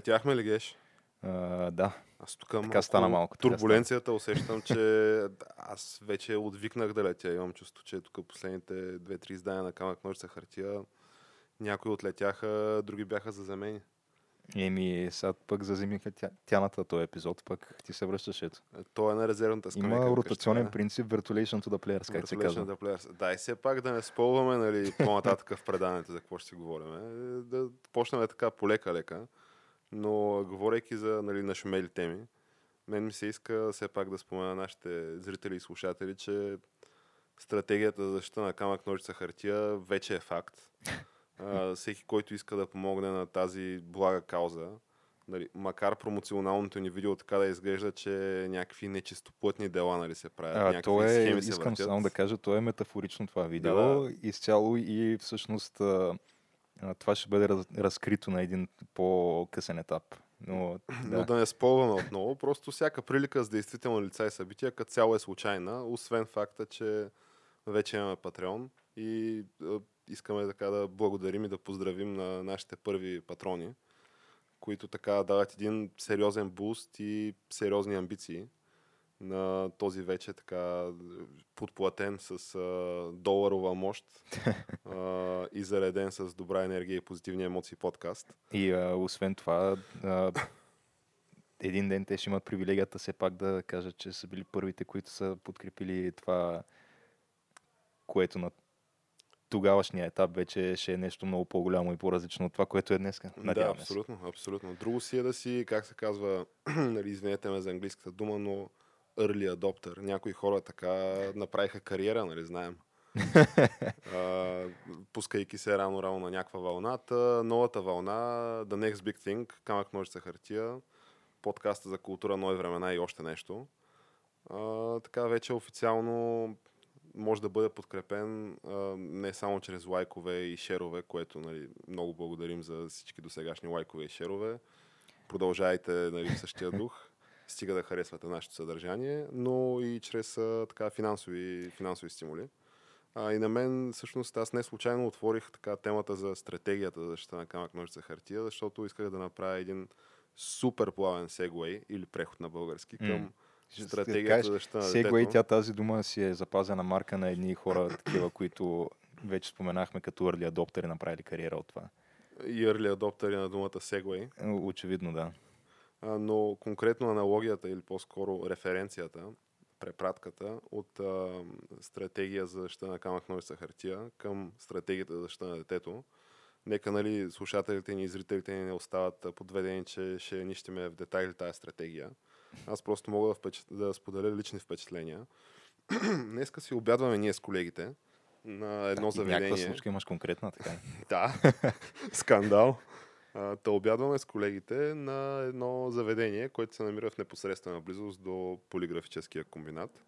2-1 и отлитаме. Отлетяхме ли, Геш? А, да, Аз тук Така стана малко, турбуленцията усещам, че аз вече отвикнах да летя. Имам чувство, че тук последните 2-3 издания на камък ножица хартия някои отлетяха, други бяха заземени. еми сега пък зазимиха тя, тяната този епизод, пък ти се връщаш ето. Е, То е на резервната скамейка. Има ротационен е. принцип, ventilation to the players, как се казва. the players. Дай все пак да не спълваме нали, по-нататък в преданието за какво ще си говорим. Е, Да почнем така полека-лека. Но говорейки за нали, нашумели теми, мен ми се иска все пак да спомена нашите зрители и слушатели, че стратегията за защита на камък, ножица, хартия вече е факт. А, всеки, който иска да помогне на тази блага кауза, нали, макар промоционалното ни видео така да изглежда, че някакви нечистоплътни дела нали, се правят, А, някакви то е, схеми се искам въртят. само да кажа, то е метафорично това видео, Да, изцяло и всъщност това ще бъде раз, разкрито на един по-късен етап. Но, Но да. да не спълваме отново, просто всяка прилика с действителни лица и събития като цяло е случайна, освен факта, че вече имаме Патреон и искаме така да благодарим и да поздравим на нашите първи патрони, които така дават един сериозен буст и сериозни амбиции на този вече така подплатен с а, доларова мощ а, и зареден с добра енергия и позитивни емоции подкаст. И а, освен това, а, един ден те ще имат привилегията все пак да кажат, че са били първите, които са подкрепили това, което на тогавашния етап вече ще е нещо много по-голямо и по-различно от това, което е днес. Да, се. абсолютно, абсолютно. Друго си е да си, как се казва, нали, извинете ме за английската дума, но early adopter. Някои хора така направиха кариера, нали, знаем. а, пускайки се рано-рано на някаква вълната. Новата вълна, The Next Big Thing, камък ножица хартия, подкаста за култура, нови времена и още нещо. А, така вече официално може да бъде подкрепен а, не само чрез лайкове и шерове, което нали, много благодарим за всички досегашни лайкове и шерове. Продължайте нали, в същия дух, стига да харесвате нашето съдържание, но и чрез а, така, финансови, финансови стимули. А, и на мен, всъщност, аз не случайно отворих така темата за стратегията за защита на камък ножица хартия, защото исках да направя един супер плавен сегуей или преход на български към. Ще стратегията за защита на Сегуей, тя тази дума си е запазена марка на едни хора, такива, които вече споменахме като early adopter направили кариера от това. и early адоптери на думата Segway. Очевидно, да. А, но конкретно аналогията или по-скоро референцията, препратката от а, стратегия за защита на камък ножица хартия към стратегията за защита на детето. Нека нали, слушателите ни и зрителите ни не остават подведени, че ще нищиме в детайли тази стратегия. Аз просто мога да, впечат... да споделя лични впечатления. Днеска си обядваме ние с колегите на едно някаква заведение. случка имаш конкретна, така. Да, скандал. Та обядваме с колегите на едно заведение, което се намира в непосредствена близост до полиграфическия комбинат,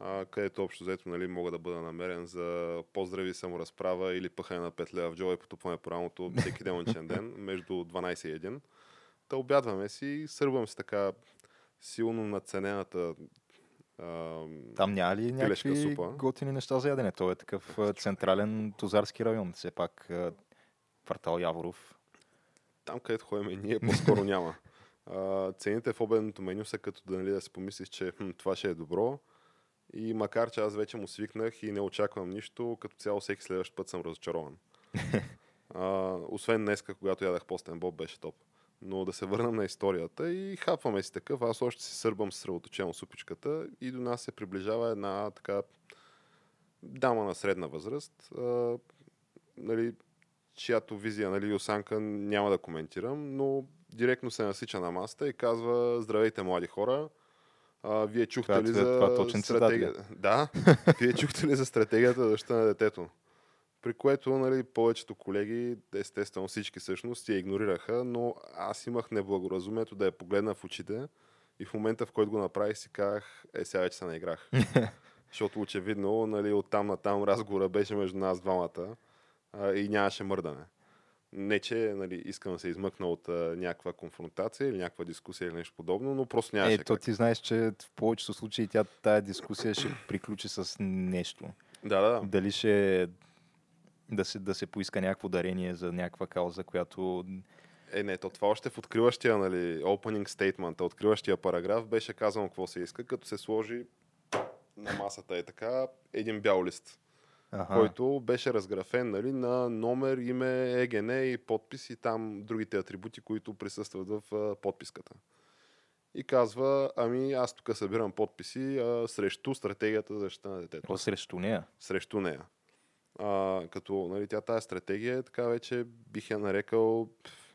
а, където общо взето нали, мога да бъда намерен за поздрави, саморазправа или пъхане на петля в джоба и потупване по рамото всеки делничен ден между 12 и 1. Та обядваме си и сърбвам си така силно надценената а, Там няма ли някакви супа. готини неща за ядене? Той е такъв а, централен тузарски район. Все пак квартал Яворов. Там, където ходим и ние, по-скоро няма. А, цените в обедното меню са като да, нали, да си помислиш, че хм, това ще е добро. И макар, че аз вече му свикнах и не очаквам нищо, като цяло всеки следващ път съм разочарован. а, освен днеска, когато ядах постен боб, беше топ. Но да се върнем на историята и хапваме си такъв. Аз още си сърбам съсредоточено супичката и до нас се приближава една така дама на средна възраст, а, нали, чиято визия нали, осанка няма да коментирам, но директно се насича на масата и казва Здравейте, млади хора! А, вие чухте Това- ли това- за това точен ли е? стратегията? Да, вие чухте ли за стратегията за защита на детето? При което нали, повечето колеги, естествено всички всъщност, я игнорираха, но аз имах неблагоразумието да я погледна в очите и в момента, в който го направих, си казах, е, сега вече се наиграх. Защото очевидно, нали, оттам на там разговора беше между нас двамата а, и нямаше мърдане. Не, че нали, искам да се измъкна от а, някаква конфронтация или някаква дискусия или нещо подобно, но просто нямаше Е, то как. ти знаеш, че в повечето случаи тя, тая дискусия ще приключи с нещо. Да, да, да. Дали ще да се, да се поиска някакво дарение за някаква кауза, която... Е, не, то това още в откриващия, нали, opening statement, откриващия параграф беше казано какво се иска, като се сложи на масата е така един бял лист, Аха. който беше разграфен нали, на номер, име, ЕГН и подпис и там другите атрибути, които присъстват в а, подписката. И казва, ами аз тук събирам подписи а, срещу стратегията за защита на детето. О, срещу нея. Срещу нея. А, като нали, тя тази стратегия, така вече бих я нарекал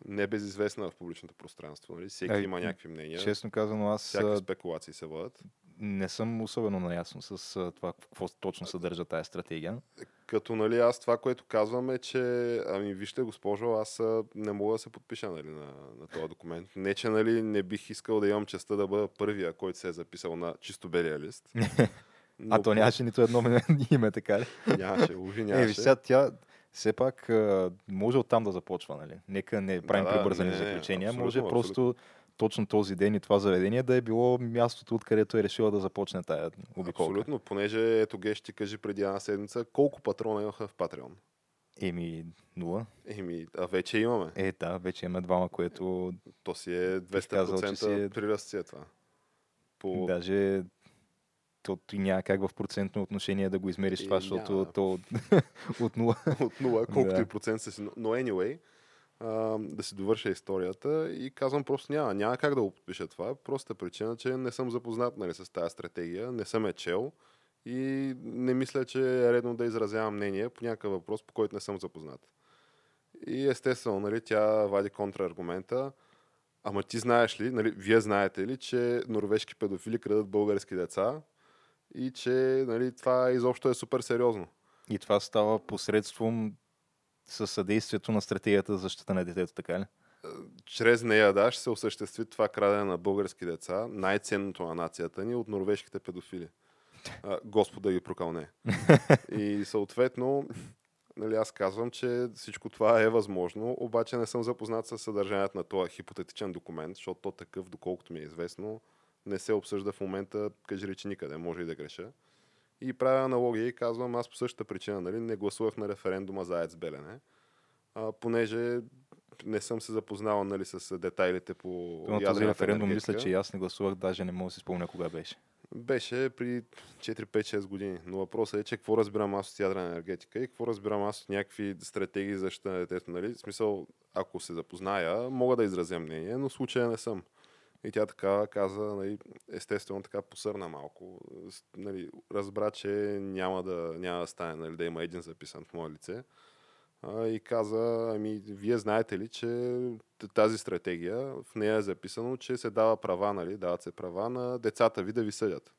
небезизвестна в публичното пространство. Нали? Всеки Ай, има някакви мнения. Честно казано, аз Всякакви а, спекулации се водят. Не съм особено наясно с това, какво точно съдържа тази стратегия. Като нали, аз това, което казвам е, че ами вижте, госпожо, аз не мога да се подпиша нали, на, на този документ. Не, че нали, не бих искал да имам честа да бъда първия, който се е записал на чисто белия лист. А то нямаше нито едно име, така ли? Нямаше, уви Е, нямаше. виж, сега тя все пак може оттам да започва, нали? Нека не правим Да, прибързани не, заключения. абсолютно, може абсолютно. просто точно този ден и това заведение да е било мястото, откъдето е решила да започне тая обиколка. Абсолютно, понеже ето Геш ти кажи преди една седмица колко патрона имаха в Патреон. Еми, нула. Еми, а вече имаме. Е, да, вече имаме двама, което То си е казал, че 200% си е- приръст си е това. По... даже то ти няма как в процентно отношение да го измериш Е, това, защото няма. то от нула. от нула, колкото Да. и процент са си. Но- Но anyway, да си довърша историята и казвам просто няма. Няма как да го подпиша това. Просто причина, че не съм запознат нали, с тази стратегия, не съм е чел и не мисля, че е редно да изразявам мнение по някакъв въпрос, по който не съм запознат. И естествено, нали, тя вади контраргумента. Ама ти знаеш ли, нали, вие знаете ли, че норвежки педофили крадат български деца и че нали, това изобщо е супер сериозно. И това става посредством със съдействието на стратегията за защита на детето, така ли? чрез нея да, ще се осъществи това крадене на български деца, най-ценното на нацията ни от норвежките педофили. Господа ги прокълне. И съответно, нали, аз казвам, че всичко това е възможно, обаче не съм запознат с съдържанието на този хипотетичен документ, защото то такъв, доколкото ми е известно, не се обсъжда в момента, кажи речи никъде, може и да греша. И правя аналогия и казвам, аз по същата причина нали, не гласувах на референдума за АЕЦ Белене, а, понеже не съм се запознал нали, с детайлите по На този референдум мисля, че и аз не гласувах, даже не мога да си спомня кога беше. Беше при 4-5-6 години. Но въпросът е, че какво разбирам аз от ядрена енергетика и какво разбирам аз от някакви стратегии за защита на детето. Нали? В смисъл, ако се запозная, мога да изразя мнение, но в случая не съм. И тя така каза, нали, естествено така посърна малко. Нали, разбра, че няма да, няма да стане нали, да има един записан в мое лице. А, и каза, ами, вие знаете ли, че тази стратегия, в нея е записано, че се дава права, нали, дават се права на децата ви да ви съдят.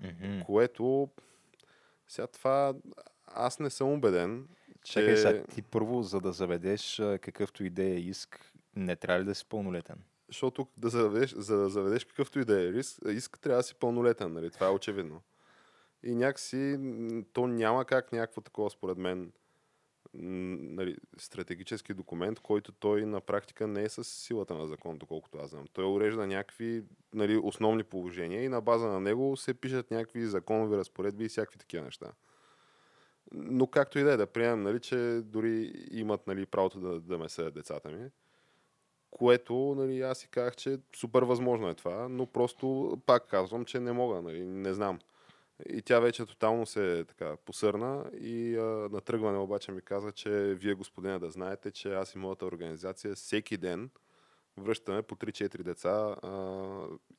Мгм. Което, сега това, аз не съм убеден, че... Чакай сега, ти първо, за да заведеш какъвто и да е иск, не трябва ли да си пълнолетен? Защото да заведеш, за да заведеш какъвто и да е риск, иск, трябва да си пълнолетен, нали? Това е очевидно. И някакси то няма как някакво такова, според мен, нали, стратегически документ, който той на практика не е с силата на закон, доколкото аз знам. Той урежда някакви нали, основни положения и на база на него се пишат някакви законови разпоредби и всякакви такива неща. Но както и да е, да приемем, нали, че дори имат нали, правото да, да ме съдят децата ми, което нали, аз си казах, че супер възможно е това, но просто пак казвам, че не мога, нали, не знам. И тя вече тотално се така посърна и а, на тръгване обаче ми каза, че вие, господине, да знаете, че аз и моята организация всеки ден връщаме по 3-4 деца а,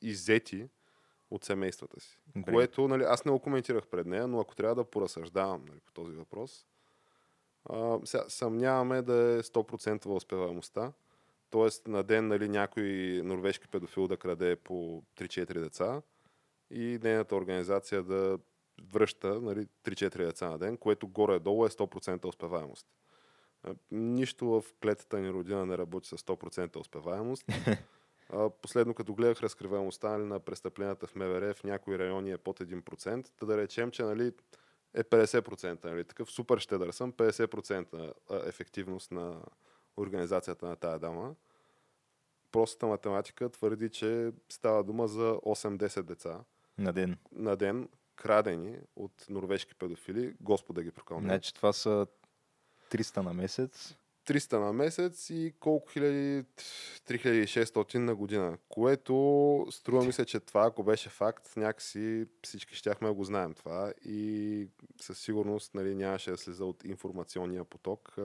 иззети от семействата си. Добре. Което, нали, аз не го коментирах пред нея, но ако трябва да поразсъждавам нали, по този въпрос, а, сега, съмняваме да е 100% успеваемостта. Тоест на ден нали, някой норвежки педофил да краде по 3-4 деца и нейната организация да връща нали, 3-4 деца на ден, което горе-долу е 100% успеваемост. Нищо в клетата ни родина не работи с 100% успеваемост. Последно, като гледах разкриваемостта нали, на престъпленията в МВР, в някои райони е под 1%. Та да речем, че нали, е 50%. Нали, такъв супер щедър съм, 50% ефективност на организацията на тая дама. Простата математика твърди, че става дума за 8-10 деца На ден. на ден, крадени от норвежки педофили. Господа ги прокълне. Значи това са 300 на месец. 300 на месец и колко хиляди? 3600 на година. Което струва ми се, че това, ако беше факт, някакси всички щяхме да го знаем това и със сигурност нали, нямаше да слеза от информационния поток.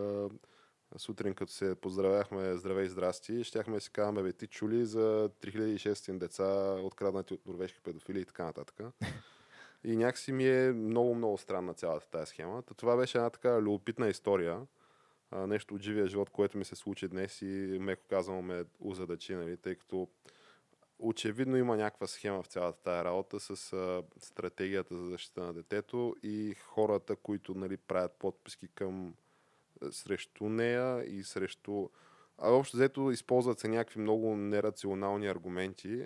Сутрин, като се поздравяхме здравей, здрасти, щяхме да си казваме, бе, ти чули за 3600 деца, откраднати от норвежки педофили и така нататък. И някакси ми е много, много странна цялата тази схема. Това беше една така любопитна история. Нещо от живия живот, което ми се случи днес и меко казвам ме озадачи, нали, тъй като очевидно има някаква схема в цялата тая работа с а, стратегията за защита на детето и хората, които нали, правят подписки към срещу нея и срещу... А общо взето използват се някакви много нерационални аргументи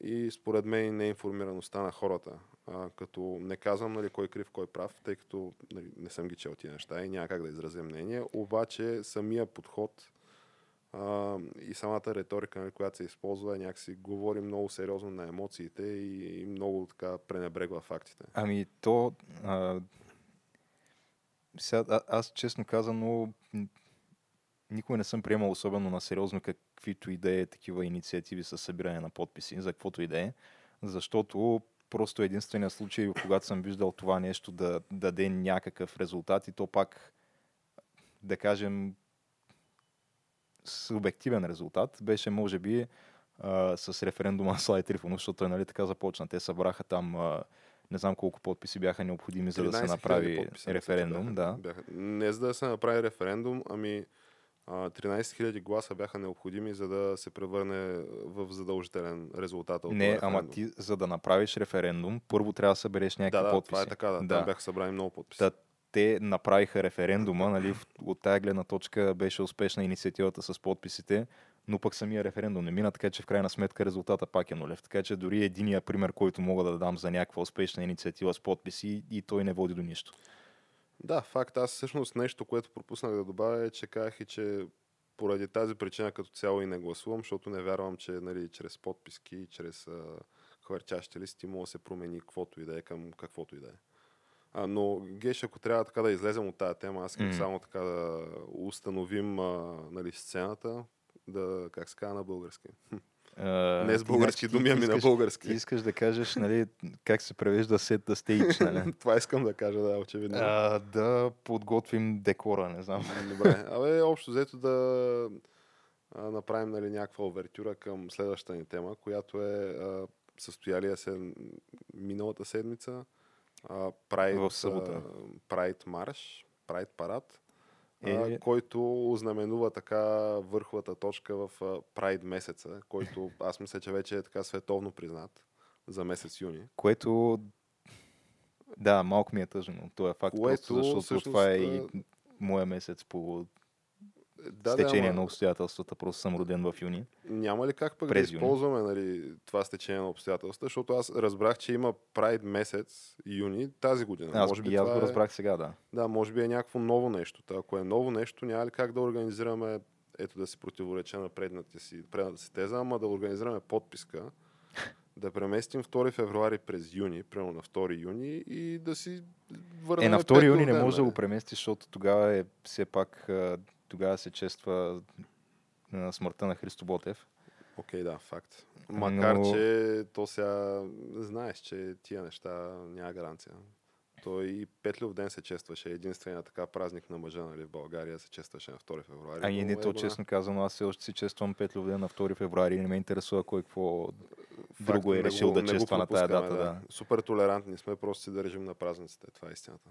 и според мен неинформираността на хората. А, като не казвам нали, кой е крив, кой е прав, тъй като нали, не съм ги чел тия неща и няма как да изразя мнение, обаче самия подход а, и самата риторика, нали, която се използва, е някакси говори много сериозно на емоциите и, и много така пренебрегва фактите. Ами то... А, сега, а, аз честно казано никога не съм приемал особено на сериозно каквито и да е такива инициативи с събиране на подписи, за каквото и да е, защото просто единствения случай, когато съм виждал това нещо да даде някакъв резултат и то пак, да кажем, субективен резултат, беше може би а, с референдума на Слай Трифонов, защото той нали така започна. Те събраха там а, не знам колко подписи бяха необходими, за да се 13 000 направи референдум. бяха, Да. Бяха. Не за да се направи референдум, ами а, 13 000 гласа бяха необходими, за да се превърне в задължителен резултат от Не, ама ти, за да направиш референдум, първо трябва да събереш някакви Да, да, подписи. това е така, да. Да. Там бяха събрани много подписи. Та, те направиха референдума, нали, от тая гледна точка беше успешна инициативата с подписите, но пък самия референдум не мина, така че в крайна сметка резултата пак е нулев. Така че дори единия пример, който мога да дам за някаква успешна инициатива с подписи и той не води до нищо. Да, факт. Аз всъщност нещо, което пропуснах да добавя е, че казах и, че поради тази причина като цяло и не гласувам, защото не вярвам, че нали, чрез подписки и чрез а, хвърчащи листи може да се промени каквото и да е към каквото и да е. А, но, Геш, ако трябва така да излезем от тази тема, аз искам М. само така да установим а, нали, сцената, да, как се казва на български. А, Не с български ти думи, ами на български. Ти искаш да кажеш, нали, как се превежда set the stage, нали? Това искам да кажа, да, очевидно. а, да подготвим декора, не знам. Добре. Абе, общо взето да а, направим нали, някаква овертюра към следващата ни тема, която е а, състоялия се миналата седмица а, Pride, В събота. Pride марш, Pride парад, Е. който ознаменува така върховата точка в Pride месеца, който аз мисля, че вече е така световно признат за месец юни. Което да, малко ми е тъжно. Това е факт, Което просто защото всъщност, това е и моя месец по Да, стечение ама- на обстоятелствата. Просто съм роден в юни. Няма ли как пък През да юни. използваме нали, това стечение на обстоятелства, защото аз разбрах, че има Pride месец, юни, тази година. Аз, може би и аз го е, разбрах сега, да. Да, може би е някакво ново нещо. Та, ако е ново нещо, няма ли как да организираме, ето да се противореча на предната си, предната си теза, ама да организираме подписка, да преместим 2 февруари през юни, примерно на 2 юни и да си върнем Е, на 2 пет юни не може да нали? го преместиш, защото тогава е все пак тогава се чества а, смъртта на Христо Ботев. Окей, да, факт. Макар, Но- че то сега знаеш, че тия неща няма гаранция. Той и Петлюв ден се честваше. Единствения така празник на мъжа нали, в България се честваше на 2 февруари. А и не то, е, честно казано, аз все още си чествам Петлюв ден на 2 февруари и не ме интересува кой какво факт, друго е решил го- да чества на тая дата. Да. Супер толерантни сме, просто си държим на празниците. Това е истината.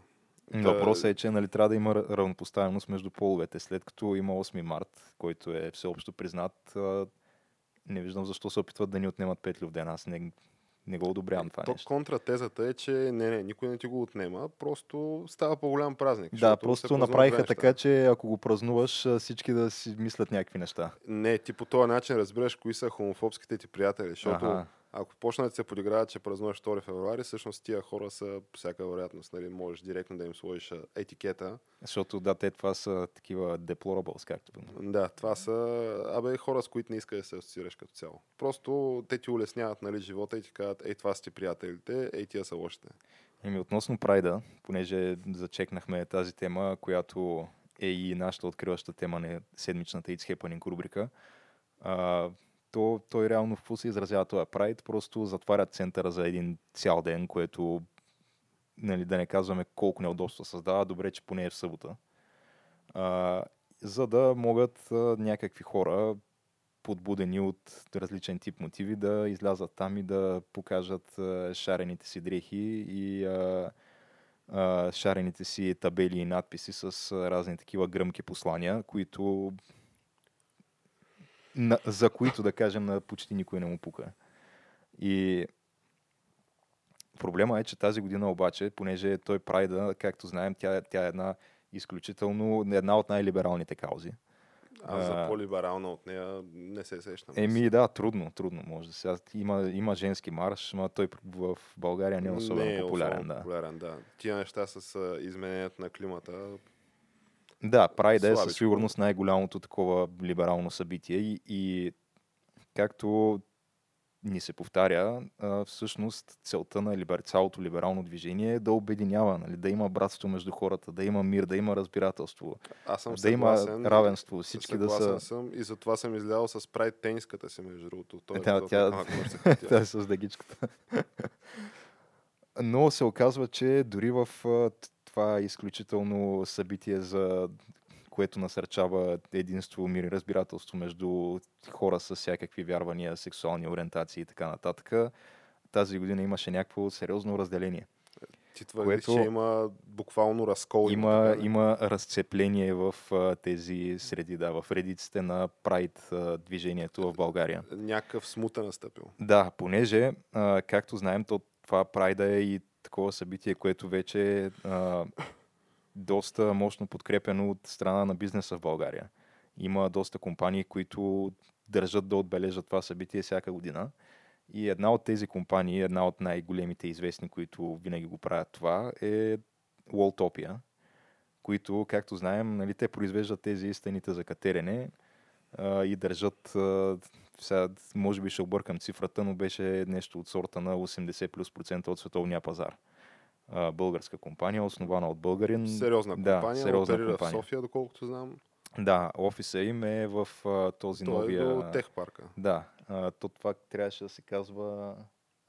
Въпросът е, че нали, трябва да има ра- равнопоставеност между половете. След като има 8 март, който е всеобщо признат, не виждам защо се опитват да ни отнемат Петлюв ден. Аз не, не го одобрявам това То нещо. контратезата е, че не, не, никой не ти го отнема, просто става по-голям празник. Да, просто направиха така, че ако го празнуваш, всички да си мислят някакви неща. Не, ти по този начин разбираш кои са хомофобските ти приятели, защото Аха. Ако почнат да се подиграват, че празнуваш 2 февруари, всъщност тия хора са по всяка вероятност, нали, можеш директно да им сложиш етикета. Защото да, те това са такива deplorables, както го Да, това са абе, хора, с които не искаш да се асоциираш като цяло. Просто те ти улесняват нали, живота и ти казват, ей, това са ти приятелите, ей, тия са лошите. Еми, относно Прайда, понеже зачекнахме тази тема, която е и нашата откриваща тема на седмичната It's Happening рубрика. А, то, той реално какво се изразява това Pride, просто затварят центъра за един цял ден, което нали, да не казваме колко неудобства създава, добре, че поне е в събота. А, за да могат а, някакви хора, подбудени от различен тип мотиви, да излязат там и да покажат а, шарените си дрехи и а, а, шарените си табели и надписи с а, разни такива гръмки послания, които на, за които, да кажем, на почти никой не му пука. И проблема е, че тази година обаче, понеже той Прайда, както знаем, тя, тя е една изключително, една от най-либералните каузи. Аз за А, по-либерална от нея не се сещам. Еми да, трудно, трудно може да сега. Има, има женски марш, но той в България не е особено не е популярен. особено да. популярен, да. Тия неща с а, изменението на климата. Да, Прайда е със сигурност най-голямото такова либерално събитие и, и както ни се повтаря, а, всъщност целта на либер... цялото либерално движение е да обединява, нали, да има братство между хората, да има мир, да има разбирателство, Аз съм да има съгласен. равенство, всички да са... съм и затова съм излязъл с прайд тениската си, между другото. Той Да, е тя- мърсехотия. Тя е с дъгичката. Но се оказва, че дори в това изключително събитие, за което насърчава единство, мир и разбирателство между хора с всякакви вярвания, сексуални ориентации и така нататък, тази година имаше някакво сериозно разделение. Ти твърдиш, което- че има буквално разкол. Има, така, да? има разцепление в а, тези среди, да, в редиците на Прайд движението в България. Някакъв смут е настъпил. Да, понеже, а, както знаем, то, това Прайда е и такова събитие, което вече е доста мощно подкрепено от страна на бизнеса в България. Има доста компании, които държат да отбележат това събитие всяка година. И една от тези компании, една от най-големите известни, които винаги го правят това, е Walltopia, които, както знаем, нали, те произвеждат тези стените за катерене а, и държат, а, сега, може би ще объркам цифрата, но беше нещо от сорта на 80 плюс процента от световния пазар. А, българска компания, основана от българин. Сериозна Да, компания, сериозна оперира компания. в София, доколкото знам. Да, офиса им е в а, този Той новия... е до тех парка. Да, а, то това трябваше да се казва...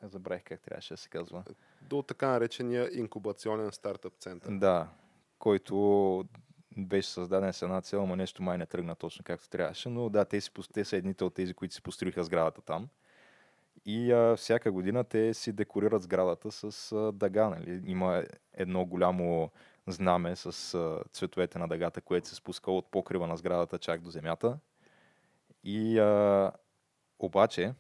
Я забравих как трябваше да се казва. До така наречения инкубационен стартъп център. Да, който беше създаден с една цел, но нещо май не тръгна точно както трябваше. Но да, те, си, те са едните от тези, които си построиха сградата там. И а, всяка година те си декорират сградата с а, дъга. Нали? Има едно голямо знаме с а, цветовете на дъгата, което се спуска от покрива на сградата чак до земята. И а, обаче,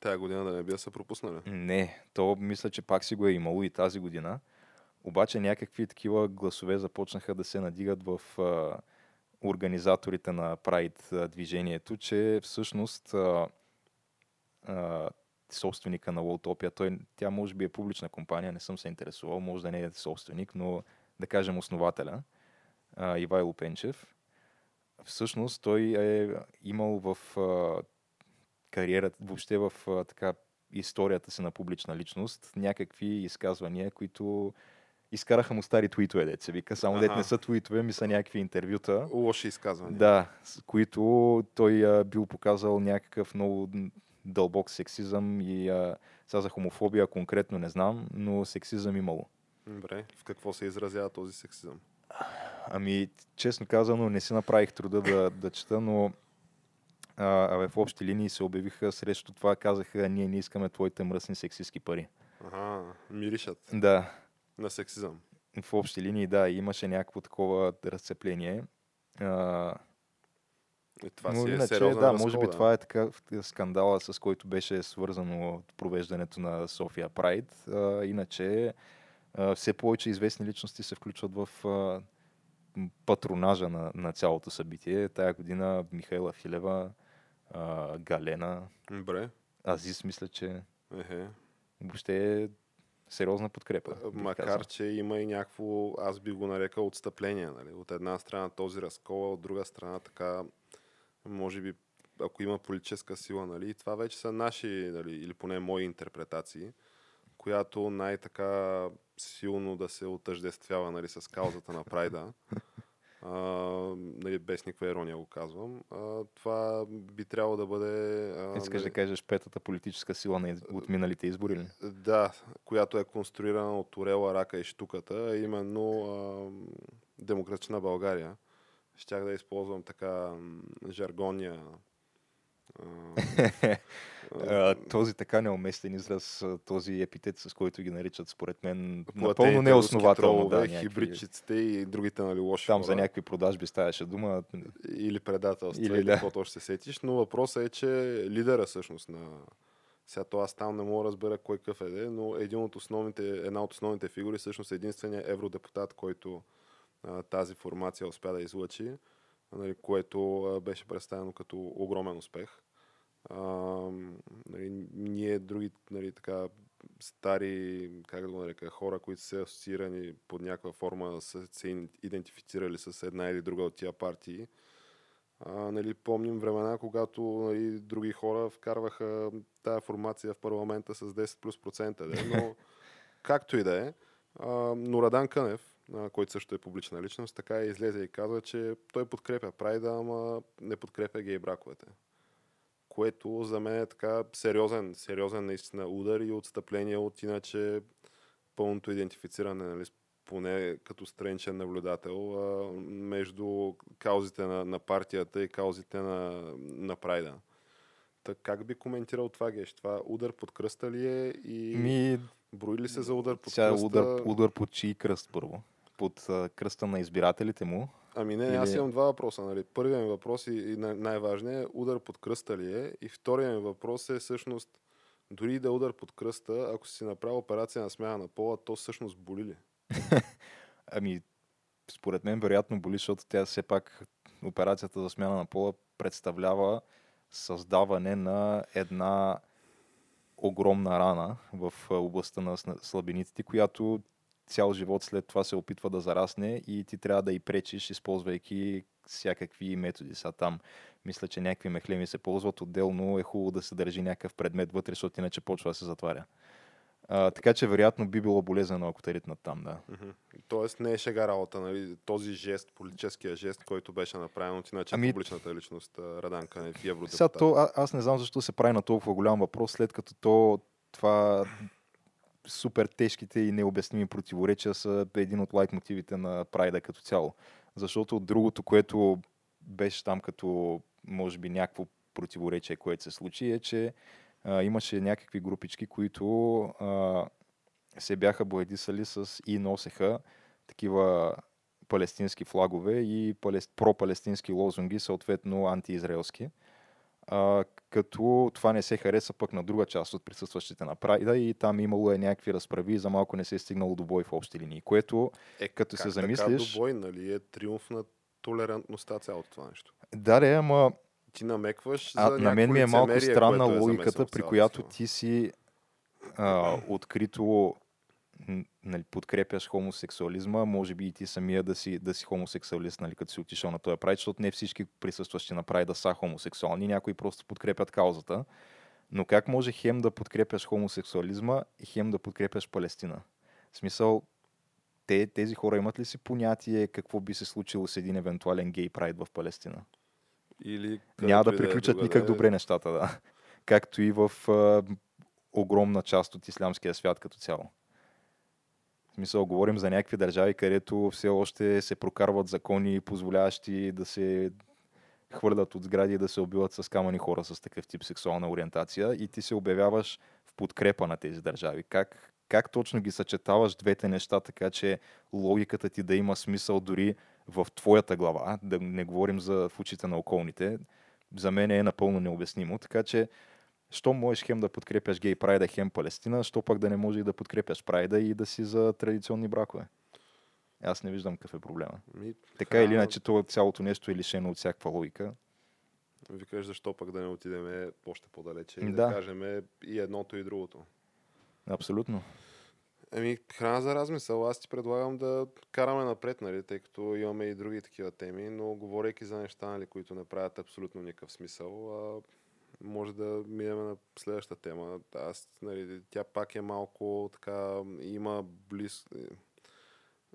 Тая година да не би да са пропуснали. не, то мисля, че пак си го е имало и тази година. Обаче някакви такива гласове започнаха да се надигат в а, организаторите на Pride движението, че всъщност а, а, собственика на Walltopia, той, тя може би е публична компания, не съм се интересувал, може да не е собственик, но да кажем основателя, а, Ивайло Пенчев, всъщност той е имал в а, кариерата, въобще в а, така историята си на публична личност, някакви изказвания, които изкараха му стари твитове, дет се вика. Само дет Аха. не са твитове, ми са някакви интервюта. Лоши изказвания. Да, с които той а, бил показал някакъв много дълбок сексизъм и а, сега за хомофобия конкретно не знам, но сексизъм имало. Добре. В какво се изразява този сексизъм? Ами, честно казано, не си направих труда да, да чета, но а, в общи линии се обявиха срещу това, казаха, ние не искаме твоите мръсни сексистски пари. Ага, миришат Да, на сексизъм. в общи линии, да, имаше някакво такова разцепление. А, И това но си е иначе, сериозен да, може би това е така скандала, с който беше свързано провеждането на София Прайд. А, иначе а, все повече известни личности се включват в а, патронажа на, на цялото събитие. Тая година Михайла Филева, а, Галена, Добре. Азис, мисля, че Ехе. въобще сериозна подкрепа. Макар, казал. че има и някакво, аз би го нарекал отстъпление. Нали? От една страна този разкол, а от друга страна така, може би, ако има политическа сила, нали? това вече са наши, нали? или поне мои интерпретации, която най-така силно да се отъждествява нали, с каузата на Прайда. а, нали, без никаква ирония го казвам, а, това би трябвало да бъде... А, Искаш нали, да кажеш петата политическа сила на из... от миналите избори ли? Да, която е конструирана от Орела, Рака и Штуката, именно а, Демократична България. Щях да използвам така А, този така неуместен израз, този епитет, с който ги наричат, според мен, напълно неоснователно. Да, някакви, хибридчиците и другите нали, лоши там за някакви продажби ставаше дума. Или предателство, Или да. каквото още се сетиш. Но въпросът е, че лидера всъщност на... Сега то аз там не мога да разбера кой какъв е, но един от основните, една от основните фигури всъщност е единствения евродепутат, който а, тази формация успя да излъчи, нали, което а, беше представено като огромен успех. А, нали, ние други нали, така, стари, как да го нарека, хора, които са асоциирани под някаква форма, са се идентифицирали с една или друга от тия партии. А, нали, помним времена, когато нали, други хора вкарваха тая формация в парламента с 10 плюс процента, де, но както и да е. А, но Радан Кънев, а, който също е публична личност, така излезе и каза, че той подкрепя прайда, ама не подкрепя гей браковете. Което за мен е така сериозен, сериозен наистина удар и отстъпление от иначе пълното идентифициране, нали, поне като страничен наблюдател, а, между каузите на, на партията и каузите на, на прайда. Так как би коментирал това, Геш? Това удар под кръста ли е и Ми, брои ли се за удар под сега кръста? удар, удар под чий кръст първо? Под а, кръста на избирателите му. Ами не, аз Или- имам два въпроса. Нали. Първият ми въпрос и, и най- най-важният е удар под кръста ли е? И вторият ми въпрос е всъщност дори да е удар под кръста, ако си направил операция на смяна на пола, то всъщност боли ли? Ами, според мен вероятно боли, защото тя все пак операцията за смяна на пола представлява създаване на една огромна рана в областта на слабениците, която цял живот след това се опитва да зарасне и ти трябва да й пречиш, използвайки всякакви методи. Са там, мисля, че някакви мехлеми се ползват. Отделно е хубаво да се държи някакъв предмет вътре, защото иначе почва да се затваря. А, така че вероятно би било болезнено, ако те ритнат там, да. Тоест не е шега работа, нали? този жест, политическия жест, който беше направен от иначе Ами- публичната личност а, Радан Кънев и Сега евродепутат. то, а, аз не знам защо се прави на толкова голям въпрос, след като то това супер тежките и необясними противоречия са един от лайт мотивите на Прайда като цяло. Защото другото, което беше там като може би някакво противоречие, което се случи, е, че а, имаше някакви групички, които а, се бяха боядисали с и носеха такива палестински флагове и палест, пропалестински лозунги, съответно антиизраелски. А, като това не се хареса пък на друга част от присъстващите на Прайда и там имало е някакви разправи и за малко не се е стигнало до бой в общи линии, което е, като как се така замислиш- до бой, нали? Е триумф на толерантността цялото това нещо. да, де, ама Ти намекваш а, за на мен ми е малко странна е логиката, при която ти си а, открито нали, подкрепяш хомосексуализма, може би и ти самия да си, да си хомосексуалист, нали, като си отишъл на този прайд, защото не всички присъстващи на прайда са хомосексуални, някои просто подкрепят каузата. Но как може хем да подкрепяш хомосексуализма и хем да подкрепяш Палестина? В смисъл, те, тези хора имат ли си понятие какво би се случило с един евентуален гей прайд в Палестина? Или Няма да е приключат другаде. никак добре нещата, да. Както и в огромна част от ислямския свят като цяло. В смисъл, говорим за някакви държави, където все още се прокарват закони, позволяващи да се хвърлят от сгради и да се убиват с камъни хора с такъв тип сексуална ориентация и ти се обявяваш в подкрепа на тези държави. Как, как точно ги съчетаваш двете неща, така че логиката ти да има смисъл дори в твоята глава, да не говорим за в очите на околните, за мен е напълно необяснимо. Така че, що можеш хем да подкрепяш гей прайда, хем Палестина, що пък да не може и да подкрепяш прайда и да си за традиционни бракове. Аз не виждам какъв е проблема. Ми, Така ха, или иначе, то цялото нещо е лишено от всякаква логика. Викаш защо пък да не отидем още по-далече и Да. да кажем и едното и другото. Абсолютно. Еми, храна за размисъл. Аз ти предлагам да караме напред, нали, тъй като имаме и други такива теми, но говорейки за неща, нали, които не правят абсолютно никакъв смисъл, а, може да минем на следващата тема. Аз, нали, тя пак е малко така, има близ...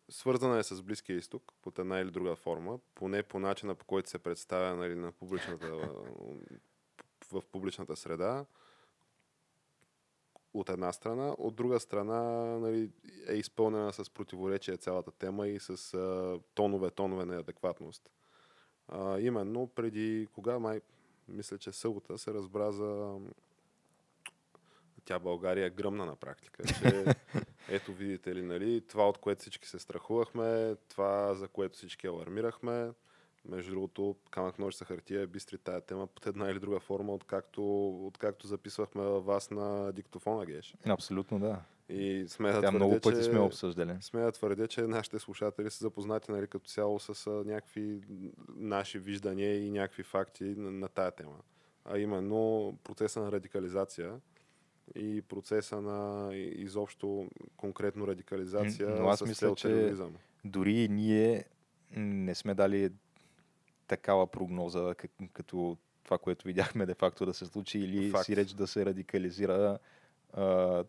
свързана е с Близкия изток под една или друга форма, поне по начина по който се представя нали, на публичната, в публичната среда от една страна, от друга страна нали, е изпълнена с противоречие цялата тема и с а, тонове, тонове неадекватност. А, именно преди кога май, мисля, че събота се разбра за тя България е гръмна на практика. Че, ето видите ли, нали, това от което всички се страхувахме, това за което всички алармирахме, между другото, камък ножица хартия е бистри тая тема под една или друга форма, откакто, откакто записвахме вас на диктофона, Геш. Абсолютно, да. И сме да Тя твърдя, много пъти че, сме обсъждали. Сме да твърдя, че нашите слушатели са запознати нали, като цяло с а, някакви наши виждания и някакви факти на, на тая тема. А именно процеса на радикализация и процеса на изобщо конкретно радикализация но аз с мисля, че- тероризъм. Дори ние не сме дали такава прогноза, като това, което видяхме де-факто да се случи, или Факт. си реч да се радикализира а,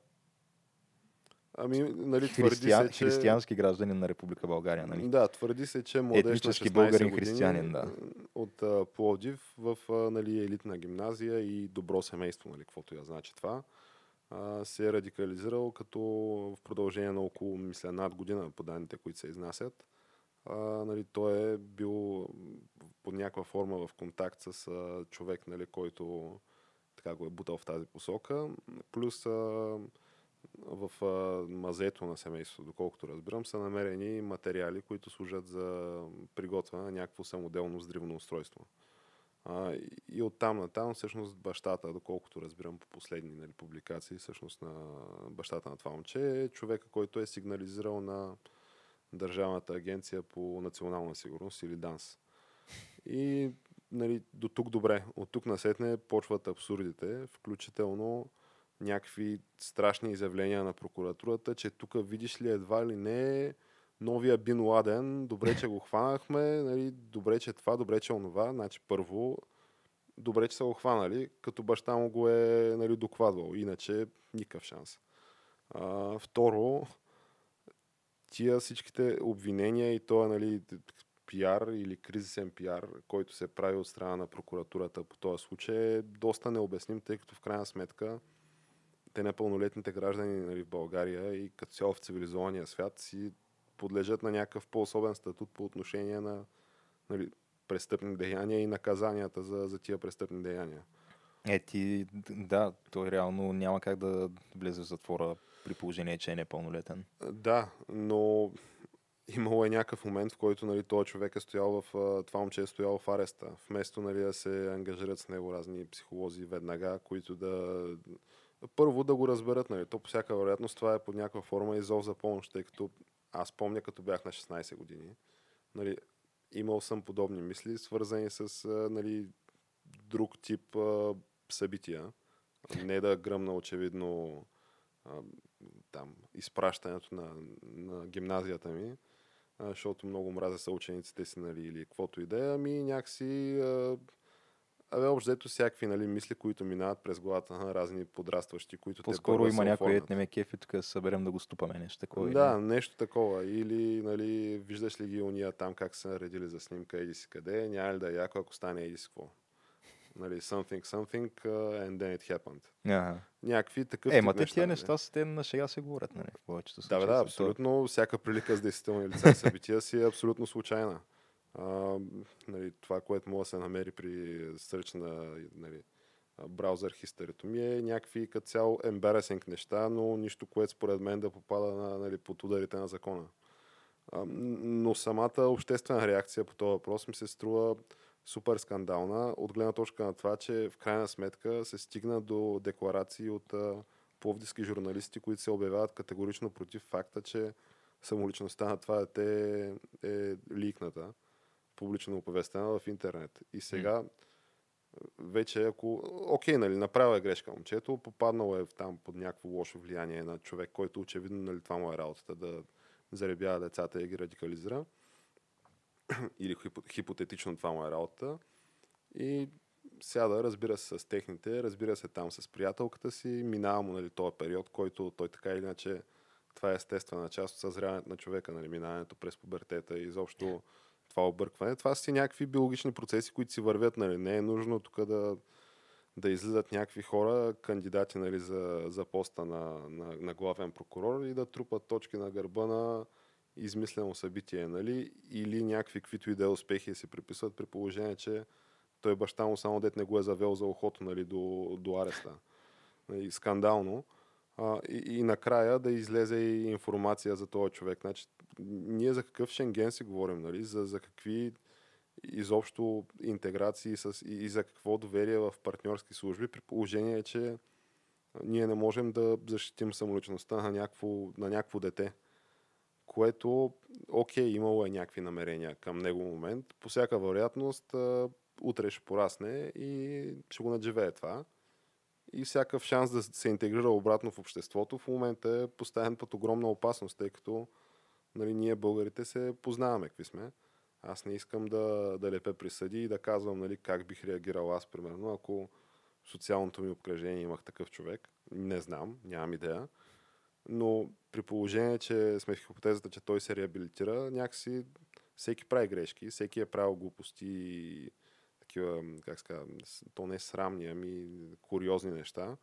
Ами, нали, твърди християн, се, че... християнски гражданин на Република България. Нали? Да, твърди се, че младеж Етнически на 16 българин години християнин, да. от а, Пловдив в а, нали, елитна гимназия и добро семейство, нали, каквото я значи това, а, се е радикализирал като в продължение на около, мисля, над година по данните, които се изнасят. А, нали, той е бил под някаква форма в контакт с а, човек, нали, който така го е бутал в тази посока. Плюс а, в а, мазето на семейството, доколкото разбирам, са намерени материали, които служат за приготвяне на някакво самоделно взривно устройство. А, и оттам натам, всъщност, бащата, доколкото разбирам по последни нали, публикации, всъщност на бащата на това момче е човека, който е сигнализирал на Държавната агенция по национална сигурност или ДАНС. И нали, до тук добре. От тук насетне почват абсурдите, включително някакви страшни изявления на прокуратурата, че тук видиш ли едва ли не новия Бин Ладен, добре, че го хванахме, нали, добре, че това, добре, че онова. Значи първо, добре, че са го хванали, като баща му го е нали, докладвал. Иначе никакъв шанс. А, второ, тия всичките обвинения и то нали, пиар или кризисен пиар, който се прави от страна на прокуратурата по този случай е доста необясним, тъй като в крайна сметка те непълнолетните граждани нали, в България и като цяло в цивилизования свят си подлежат на някакъв по-особен статут по отношение на нали, престъпни деяния и наказанията за, за тия престъпни деяния. Е, ти, да, той реално няма как да влезе в затвора при положение, че е непълнолетен. Да, но имало е някакъв момент, в който нали, този човек е стоял в, това момче е стоял в ареста. Вместо нали, да се ангажират с него разни психолози веднага, които да първо да го разберат. Нали. То по всяка вероятност това е под някаква форма и зов за помощ, тъй като аз помня като бях на 16 години. Нали, имал съм подобни мисли, свързани с нали, друг тип а, събития. Не да гръмна очевидно а, там изпращането на, на гимназията ми, а, защото много мразя са учениците си, нали, или каквото и да е, ами някакси а, Абе, общо взето всякакви нали, мисли, които минават през главата на разни подрастващи, които те По-скоро първа има някой ет не ме кефи, тук да съберем да го ступаме нещо такова. Да, нещо такова. Или, нали, виждаш ли ги уния там как са наредили за снимка, еди си къде, няма ли да е яко, ако стане еди си какво. Нали, something, something, uh, and then it happened. Ага. Някакви такъв Е, ма те тия нали. неща са те на шега се говорят, нали? В повечето Да, случаи да, са- абсолютно. Всяка прилика с действителни лица събития си е абсолютно случайна. Нали, това, което може да се намери при сърч на нали, браузър хисторито ми е някакви като цяло embarrassing неща, но нищо, което според мен да попада на, нали, под ударите на закона. А, но самата обществена реакция по този въпрос ми се струва супер скандална, от гледна точка на това, че в крайна сметка се стигна до декларации от а, пловдивски журналисти, които се обявяват категорично против факта, че самоличността на това дете е ликната, публично оповестена в интернет. И сега вече ако... Окей, нали, направил е грешка момчето, попаднало е там под някакво лошо влияние на човек, който очевидно нали, това му е работата да заребява децата и ги радикализира. Или хипо- хипотетично това му е работа. И сяда, разбира се, с техните, разбира се там с приятелката си, минава му нали, този период, който той така или иначе това е естествена част от съзряването на човека, нали, минаването през пубертета и изобщо това объркване. Това са си някакви биологични процеси, които си вървят. Нали. Не е нужно тук да, да излизат някакви хора, кандидати нали, за, за поста на, на, на главен прокурор и да трупат точки на гърба на измислено събитие, нали? или някакви каквито и да е успехи се приписват при положение, че той баща му само дет не го е завел за ухото нали, до, до ареста. Нали, скандално. И, и накрая да излезе и информация за този човек. Значи, ние за какъв Шенген си говорим, нали? за, за какви изобщо интеграции с, и, и за какво доверие в партньорски служби, при положение, че ние не можем да защитим самоличността на някакво, на някакво дете което, окей, имало е някакви намерения към него момент. По всяка вероятност, утре ще порасне и ще го надживее това. И всякакъв шанс да се интегрира обратно в обществото в момента е поставен под огромна опасност, тъй като нали, ние българите се познаваме какви сме. Аз не искам да, да лепе присъди и да казвам нали, как бих реагирал аз, примерно, ако в социалното ми обкръжение имах такъв човек. Не знам, нямам идея но при положение, че сме в хипотезата, че той се реабилитира, някакси всеки прави грешки, всеки е правил глупости и такива, как ска, то не срамни, ами куриозни неща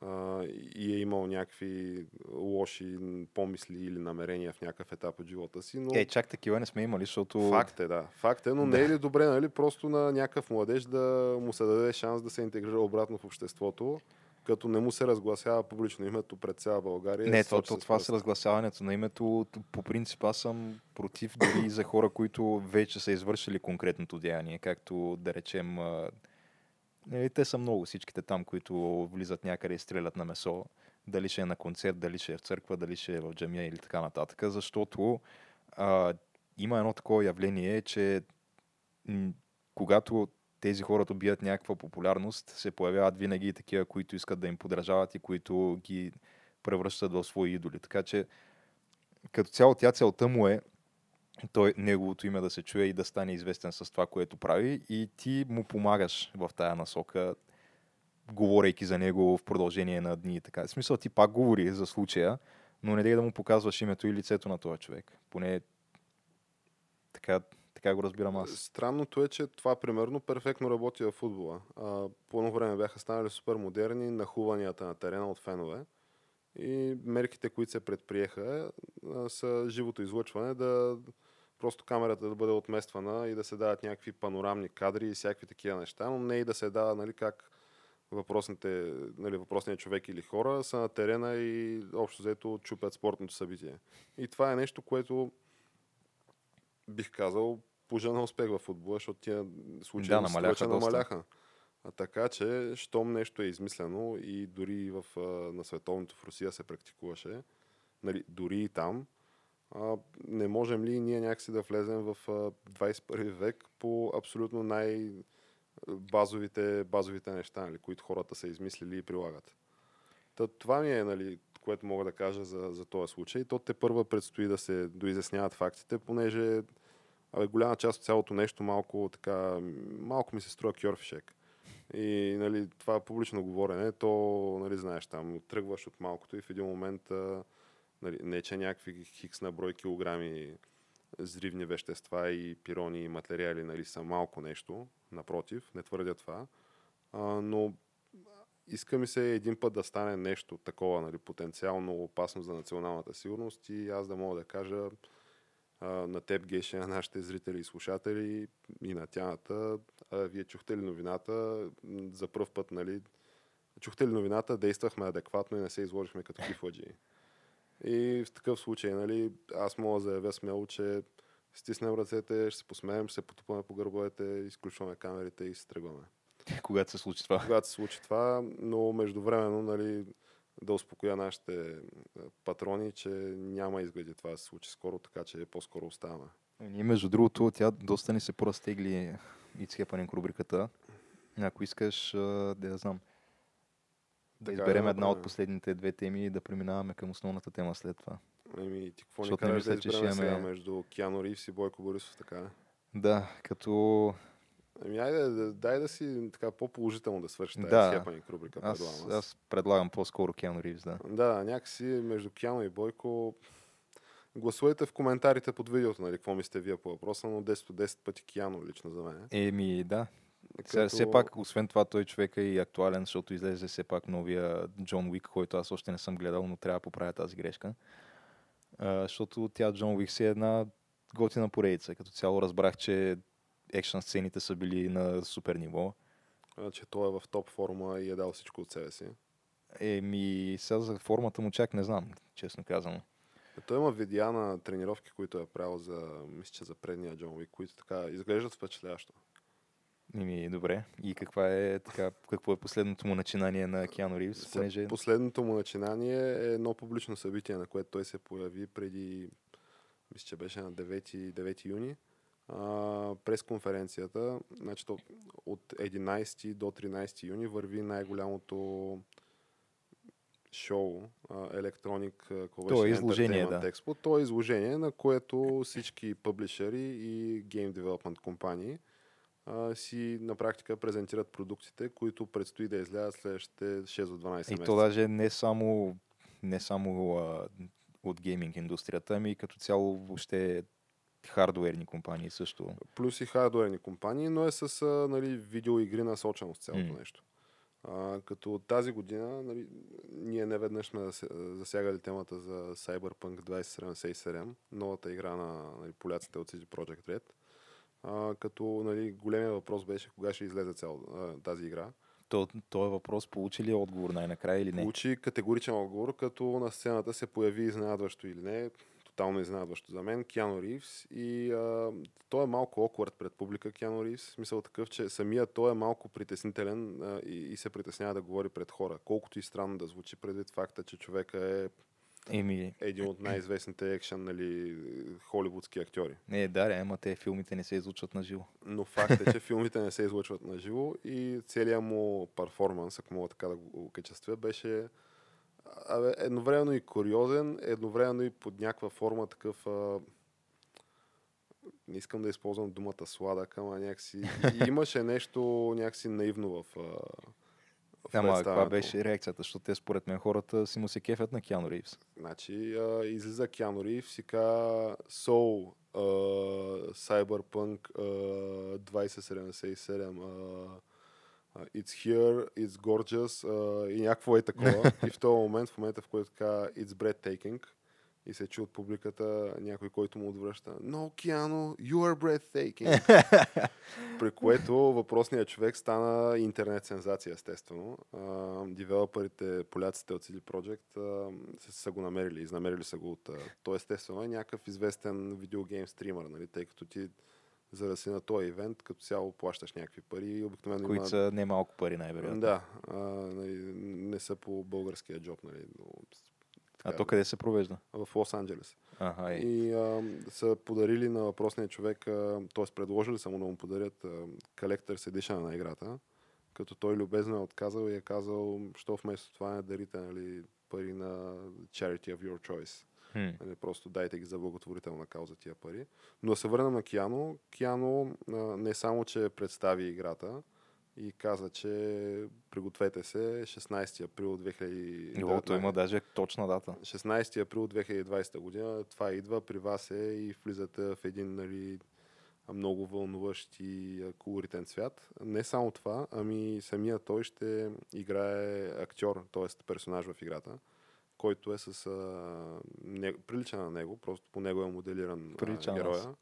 а, и е имал някакви лоши помисли или намерения в някакъв етап от живота си. Но... Е, чак такива не сме имали, защото... Факт е, да. Факт е, но да. не е ли добре, нали, просто на някакъв младеж да му се даде шанс да се интегрира обратно в обществото като не му се разгласява публично името пред цяла България. Не, то, то, това с разгласяването на името, по принцип аз съм против дори за хора, които вече са извършили конкретното деяние, както да речем, нали, те са много всичките там, които влизат някъде и стрелят на месо, дали ще е на концерт, дали ще е в църква, дали ще е в джамия или така нататък, защото а, има едно такова явление, че когато тези хора добият някаква популярност, се появяват винаги и такива, които искат да им подражават и които ги превръщат в свои идоли. Така че като цяло тя целта му е той, неговото име да се чуе и да стане известен с това, което прави и ти му помагаш в тая насока, говорейки за него в продължение на дни и така. В смисъл ти пак говори за случая, но не да му показваш името и лицето на този човек. Поне така така го разбирам аз. Странното е, че това примерно перфектно работи в футбола. А, по едно време бяха станали супер модерни нахуванията на терена от фенове. И мерките, които се предприеха, а, са живото излъчване, да просто камерата да бъде отмествана и да се дават някакви панорамни кадри и всякакви такива неща, но не и да се дава нали, как въпросните, нали, въпросният човек или хора са на терена и общо взето чупят спортното събитие. И това е нещо, което бих казал пожена успех в футбола, защото тия случаи да, намаляха, намаляха. А така че, щом нещо е измислено и дори в, на световното в Русия се практикуваше, нали, дори и там, а, не можем ли ние някакси да влезем в а, 21 век по абсолютно най- базовите, базовите неща, нали, които хората са измислили и прилагат. Та, това ми е, нали, което мога да кажа за, за този случай. То те първа предстои да се доизясняват фактите, понеже Абе, голяма част от цялото нещо малко така, малко ми се струва кьорфишек. И нали, това публично говорене, то, нали, знаеш, там тръгваш от малкото и в един момент, нали, не че някакви хикс на брой килограми зривни вещества и пирони и материали нали, са малко нещо, напротив, не твърдя това, а, но иска ми се един път да стане нещо такова, нали, потенциално опасно за националната сигурност и аз да мога да кажа, на теб, Геше, на нашите зрители и слушатели и на тяната. Вие чухте ли новината? За първ път, нали? Чухте ли новината? Действахме адекватно и не се изложихме като кифладжи. И в такъв случай, нали, аз мога да заявя смело, че стиснем ръцете, ще се посмеем, ще се потупаме по гърбовете, изключваме камерите и се тръгваме. Когато се случи това. Когато се случи това, но междувременно, нали, да успокоя нашите е, патрони, че няма изгледи това да се случи скоро, така че по-скоро оставаме. Ние, между другото, тя доста ни се поразтегли и цхепанен рубриката. Ако искаш, да я знам, да така изберем е, една от последните две теми и да преминаваме към основната тема след това. Еми, ти какво ни кажеш да изберем сега между Киано Ривс и Бойко Борисов, така Да, като Ами, айде, да- дай да си така по-положително да свърши тази Да. хепаник рубрика. Аз, предлагам аз. аз предлагам по-скоро Киану Ривз, да. Да, някакси между Кяно и Бойко. Гласувайте в коментарите под видеото, нали, какво мислите вие по въпроса, но 10 от 10 пъти Кяно лично за мен. Еми, да. Сега, Като- все пак, освен това, той човек е и актуален, защото излезе все пак новия Джон Уик, който аз още не съм гледал, но трябва да поправя тази грешка. А, защото тя Джон Уик си е една готина поредица. Като цяло разбрах, че екшън сцените са били на супер ниво. че той е в топ форма и е дал всичко от себе си. Еми, сега за формата му чак не знам, честно казано. Той има видеа на тренировки, които е правил за, мисля, че за предния Джон Уик, които така изглеждат впечатляващо. Еми, добре. И каква е, така, какво е последното му начинание на Киану Ривз? Понеже... Последното му начинание е едно публично събитие, на което той се появи преди, мисля, че беше на 9, 9 юни. А, през конференцията, значи то, от 11 до 13 юни върви най-голямото шоу Electronic какво То е изложение, да. Expo. То е изложение, на което всички публишери и гейм девелопмент компании а, си на практика презентират продуктите, които предстои да излязат следващите 6 до 12 И месеца. то даже не само, не само а, от гейминг индустрията, ами като цяло въобще хардуерни компании също. Плюс и хардуерни компании, но е с нали, видеоигри насочено с цялото М. нещо. А, като тази година, нали, ние не веднъж сме засягали темата за Cyberpunk 2077, новата игра на нали, поляците от CD Projekt Red. А, като нали, големия въпрос беше кога ще излезе цял, а, тази игра. То, този въпрос получи ли отговор най-накрая или не? Получи категоричен отговор, като на сцената се появи изненадващо или не, тотално изненадващо за мен, Киано Ривз и а, той е малко awkward пред публика, Киано Ривз, смисъл такъв, че самия той е малко притеснителен а, и, и се притеснява да говори пред хора, колкото и странно да звучи предвид факта, че човека е Еми, един от най-известните екшен, нали, холивудски актьори. не, да, ре, ама те филмите не се излучват на живо. Но факт е, че филмите не се излъчват на живо и целият му перформанс, ако мога така да го окачествя, беше абе, едновременно и куриозен, едновременно и под някаква форма такъв а, не искам да използвам думата сладък, ама някакси и имаше нещо някакси наивно в, а, в Ама каква беше реакцията? Защото те според мен хората си му се кефят на Киану Ривз. Значи, а, излиза Киану Ривз и каза So, а, Cyberpunk а, 2077 а, а, It's here, it's gorgeous а, и някакво е такова. и в този момент, в момента в който каза It's breathtaking и се чу от публиката някой, който му отвръща No, Киано, you are breathtaking. При което въпросният човек стана интернет сензация, естествено. А, девелоперите, поляците от CD Projekt а, са, са го намерили, изнамерили са го от... А, той естествено е някакъв известен видеогейм стример, нали, тъй като ти за да си на този ивент, като цяло плащаш някакви пари и обикновено които има... са немалко пари най-вероятно. Да, а, нали, не са по българския джоб, нали, но, А така, то къде се провежда? в Лос-Анджелес. Ага, е. И а, са подарили на въпросния човек, т.е. предложили са му да му подарят а, Collector's Edition на играта, като той любезно е отказал и е казал, що вместо това не дарите нали, пари на Charity of Your Choice. Хм. Нали, просто дайте ги за благотворителна кауза тия пари. Но да се върнем на Киано. Киано не само, че представи играта и каза, че пригответе се 16 април 2019 О, той има даже точна дата. 16 април 2020 година. Това идва при вас е и влизате в един нали, много вълнуващ и колоритен свят. Не само това, ами самия той ще играе актьор, т.е. персонаж в играта, който е с... А, не, прилича на него, просто по него е моделиран Прилича а, героя.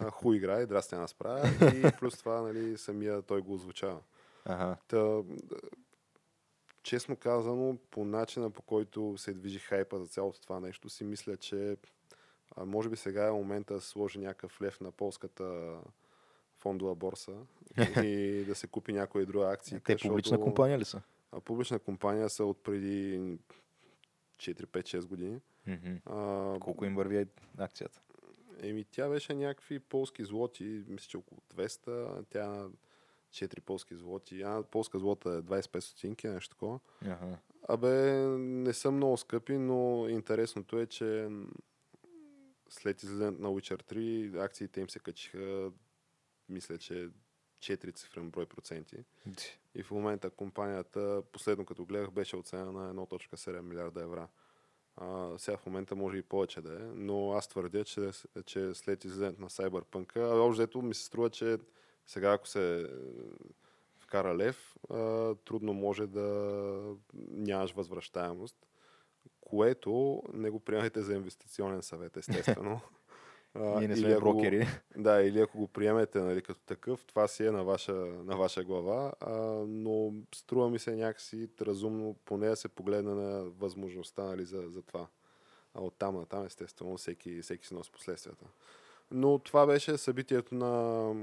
А, ху играе, здрасти нас правя и плюс това нали, самия той го озвучава. Ага. Та, честно казано, по начина по който се движи хайпа за цялото това нещо, си мисля, че а, може би сега е момента да сложи някакъв лев на полската фондова борса и да се купи някоя друга акция. Те публична компания ли са? А, публична компания са от преди 4-5-6 години. Мгм. А, Колко им върви акцията? Еми, тя беше някакви полски злоти, мисля, че около 200, тя на 4 полски злоти. Една полска злота е 25 стотинки, нещо такова. Ага. Абе, не са много скъпи, но интересното е, че след излизането на Witcher 3 акциите им се качиха, мисля, че 4 цифрен брой проценти. И в момента компанията, последно като гледах, беше оценена на 1.7 милиарда евра. А, сега в момента може и повече да е, но аз твърдя, че, че след излизането на Cyberpunk, общо ми се струва, че сега ако се вкара лев, а, трудно може да нямаш възвръщаемост, което не го приемайте за инвестиционен съвет, естествено. Ние не сме брокери. Го, да, или ако го приемете нали, като такъв, това си е на ваша, на ваша глава, а, но струва ми се някакси разумно поне да се погледне на възможността нали, за, за това. А от там на там, естествено, всеки, всеки си носи последствията. Но това беше събитието на,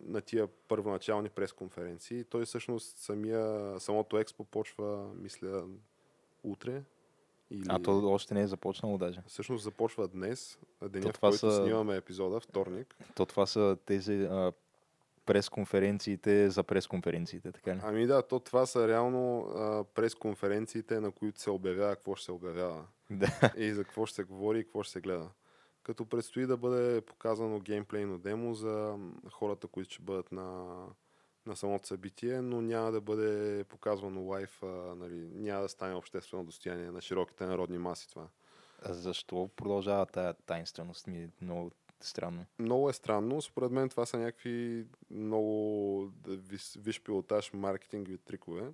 на тия първоначални пресконференции. Той всъщност самия, самото експо почва, мисля, утре. Или... А то още не е започнало даже. Всъщност започва днес, деня в който са... снимаме епизода, вторник. То това са тези а, пресконференциите за пресконференциите, така ли? Ами да, то това са реално а, пресконференциите, на които се обявява какво ще се обявява. Да. И за какво ще се говори и какво ще се гледа като предстои да бъде показано геймплейно демо за хората, които ще бъдат на, на самото събитие, но няма да бъде показвано лайф, а, нали, няма да стане обществено достояние на широките народни маси това. А защо продължава тая тайнственост? Ми е много странно. Много е странно. Според мен това са някакви много виш, виш пилотаж маркетингови трикове.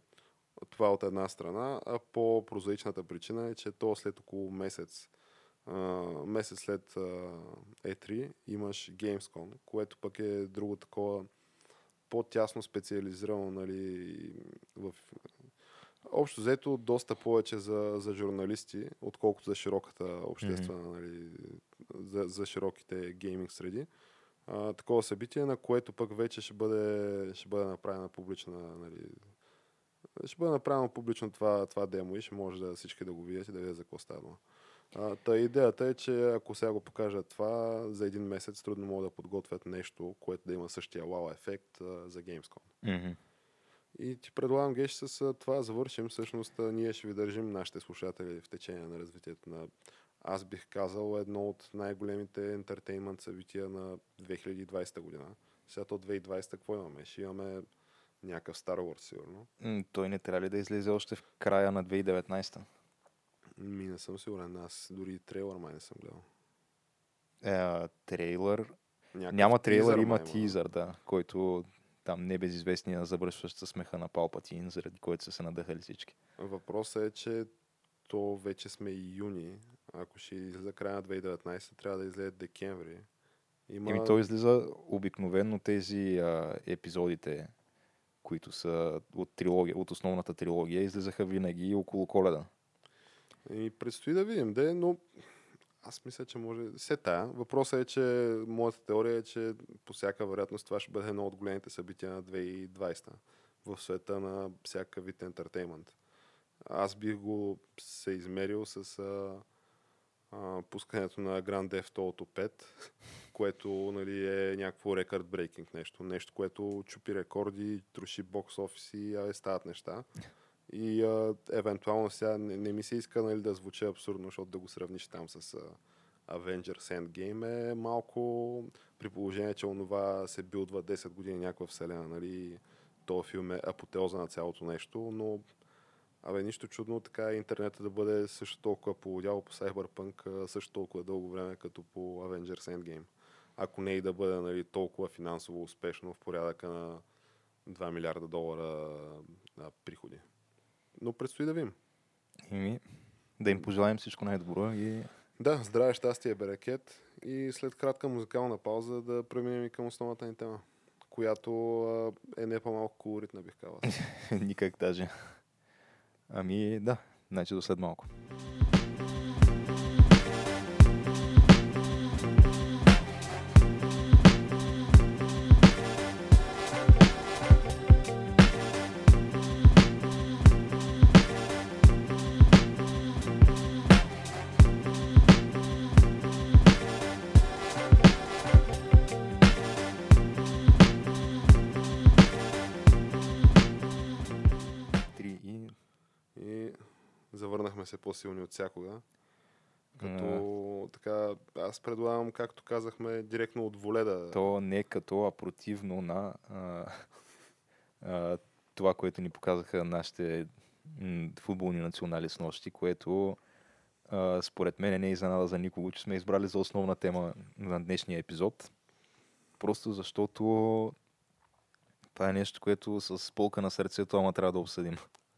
Това от една страна, а по-прозаичната причина е, че то след около месец месец след E3 имаш Gamescom, което пък е друго такова по-тясно специализирано нали, в Общо взето доста повече за, за журналисти, отколкото за широката обществена, mm-hmm. нали, за, за широките гейминг среди. А, такова събитие, на което пък вече ще бъде, ще бъде направена публична, нали, ще бъде направено публично това, това демо и ще може да всички да го видят и да видят за какво става дума. Та идеята е, че ако сега го покажат това, за един месец трудно могат да подготвят нещо, което да има същия вау ефект а, за Gamescom. Mm-hmm. И ти предлагам, Геш, с това завършим. Всъщност ние ще ви държим нашите слушатели в течение на развитието на аз бих казал едно от най-големите ентертеймент събития на 2020 година. Сега то 2020 какво имаме? Ще имаме някакъв Star Wars, сигурно. той не трябва ли да излезе още в края на 2019? Ми не съм сигурен. Аз дори трейлър май не съм гледал. Е, трейлър. Някакъв Няма трейлър, тизър, има тизър, да, който там небезизвестния завършващ със смеха на Палпатин, заради който са се надъхали всички. Въпросът е, че то вече сме и юни. Ако ще излезе края на 2019, трябва да излезе декември. Има... Еми, то излиза обикновено тези а, епизодите, които са от, трилогия, от основната трилогия, излизаха винаги около коледа. И предстои да видим, де, но аз мисля, че може... Се тая. Въпросът е, че моята теория е, че по всяка вероятност това ще бъде едно от големите събития на 2020 в света на всяка вид ентертеймент. Аз бих го се измерил с а, а, пускането на Grand Theft Auto 5, което нали, е някакво рекорд брейкинг нещо. Нещо, което чупи рекорди, труши бокс офиси, а стават неща. И а, евентуално сега не, не ми се иска нали, да звучи абсурдно, защото да го сравниш там с а, Avengers Endgame е малко при положение, че онова се билдва 10 години някаква вселена, нали, този филм е апотеоза на цялото нещо, но Абе, нищо чудно така интернета да бъде също толкова полудяло по Cyberpunk също толкова дълго време, като по Avengers Endgame. Ако не и да бъде нали, толкова финансово успешно в порядъка на 2 милиарда долара на приходи но предстои да видим. И да им пожелаем всичко най-добро и... Да, здраве, щастие, берекет и след кратка музикална пауза да преминем и към основната ни тема, която е не по-малко колоритна, бих казал. Никак даже. Ами да, значи до след малко. Се по-силни от всякога. Като така, аз предлагам, както казахме, директно от воле да... То не като, а противно на а, а, това, което ни показаха нашите м, футболни национали с нощи, което а, според мен не е изненада за никого, че сме избрали за основна тема на днешния епизод. Просто защото това е нещо, което с полка на сърцето, ама трябва да обсъдим.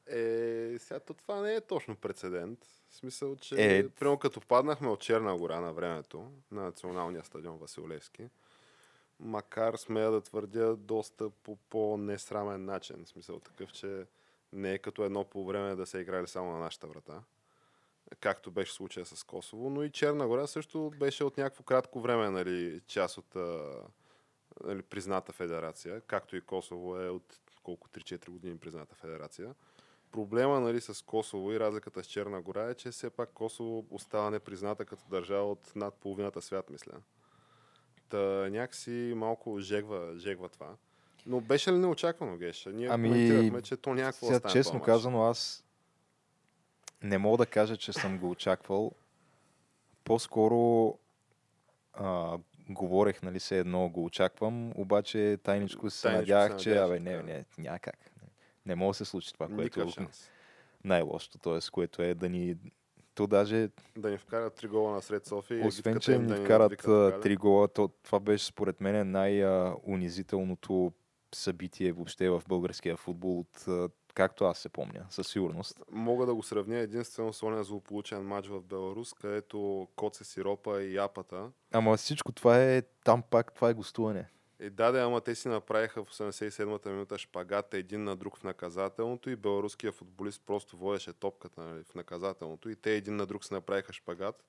Е, сега то това не е точно прецедент. В смисъл, че Е. примерно като паднахме от Черна гора на времето, на националния стадион Василевски, макар смея да твърдя доста по по-несрамен начин. В смисъл такъв, че не е като едно по време да се играли само на нашата врата, както беше случая с Косово, но и Черна гора също беше от някакво кратко време нали, част от нали, призната федерация, както и Косово е от колко 3-4 години призната федерация. Проблема нали, с Косово и разликата с Черна гора е, че все пак Косово остава непризната като държава от над половината свят, мисля. Та някакси малко жегва, жегва това. Но беше ли неочаквано, Геша? Ние Ами, коментирахме, че то някакво Сега, стане честно казано, аз не мога да кажа, че съм го очаквал. По-скоро а, говорех, нали, се едно го очаквам, обаче тайничко се Тайничко надявах, се че надяваш, абе, не, не, няма как. Не може да се случи това, което Никакъв е най-лошото, т.е. което е да ни... То даже, Да ни вкарат три гола на сред София. освен, че им да ни вкарат три гола, то, това беше според мен най-унизителното събитие въобще в българския футбол, от, както аз се помня, със сигурност. Мога да го сравня единствено с ония злополучен матч в Беларус, където Коце Сиропа и Япата. Ама всичко това е, там пак това е гостуване. И даде, ама те си направиха в 87-та минута шпагата един на друг в наказателното и беларуския футболист просто водеше топката нали, в наказателното и те един на друг си направиха шпагат.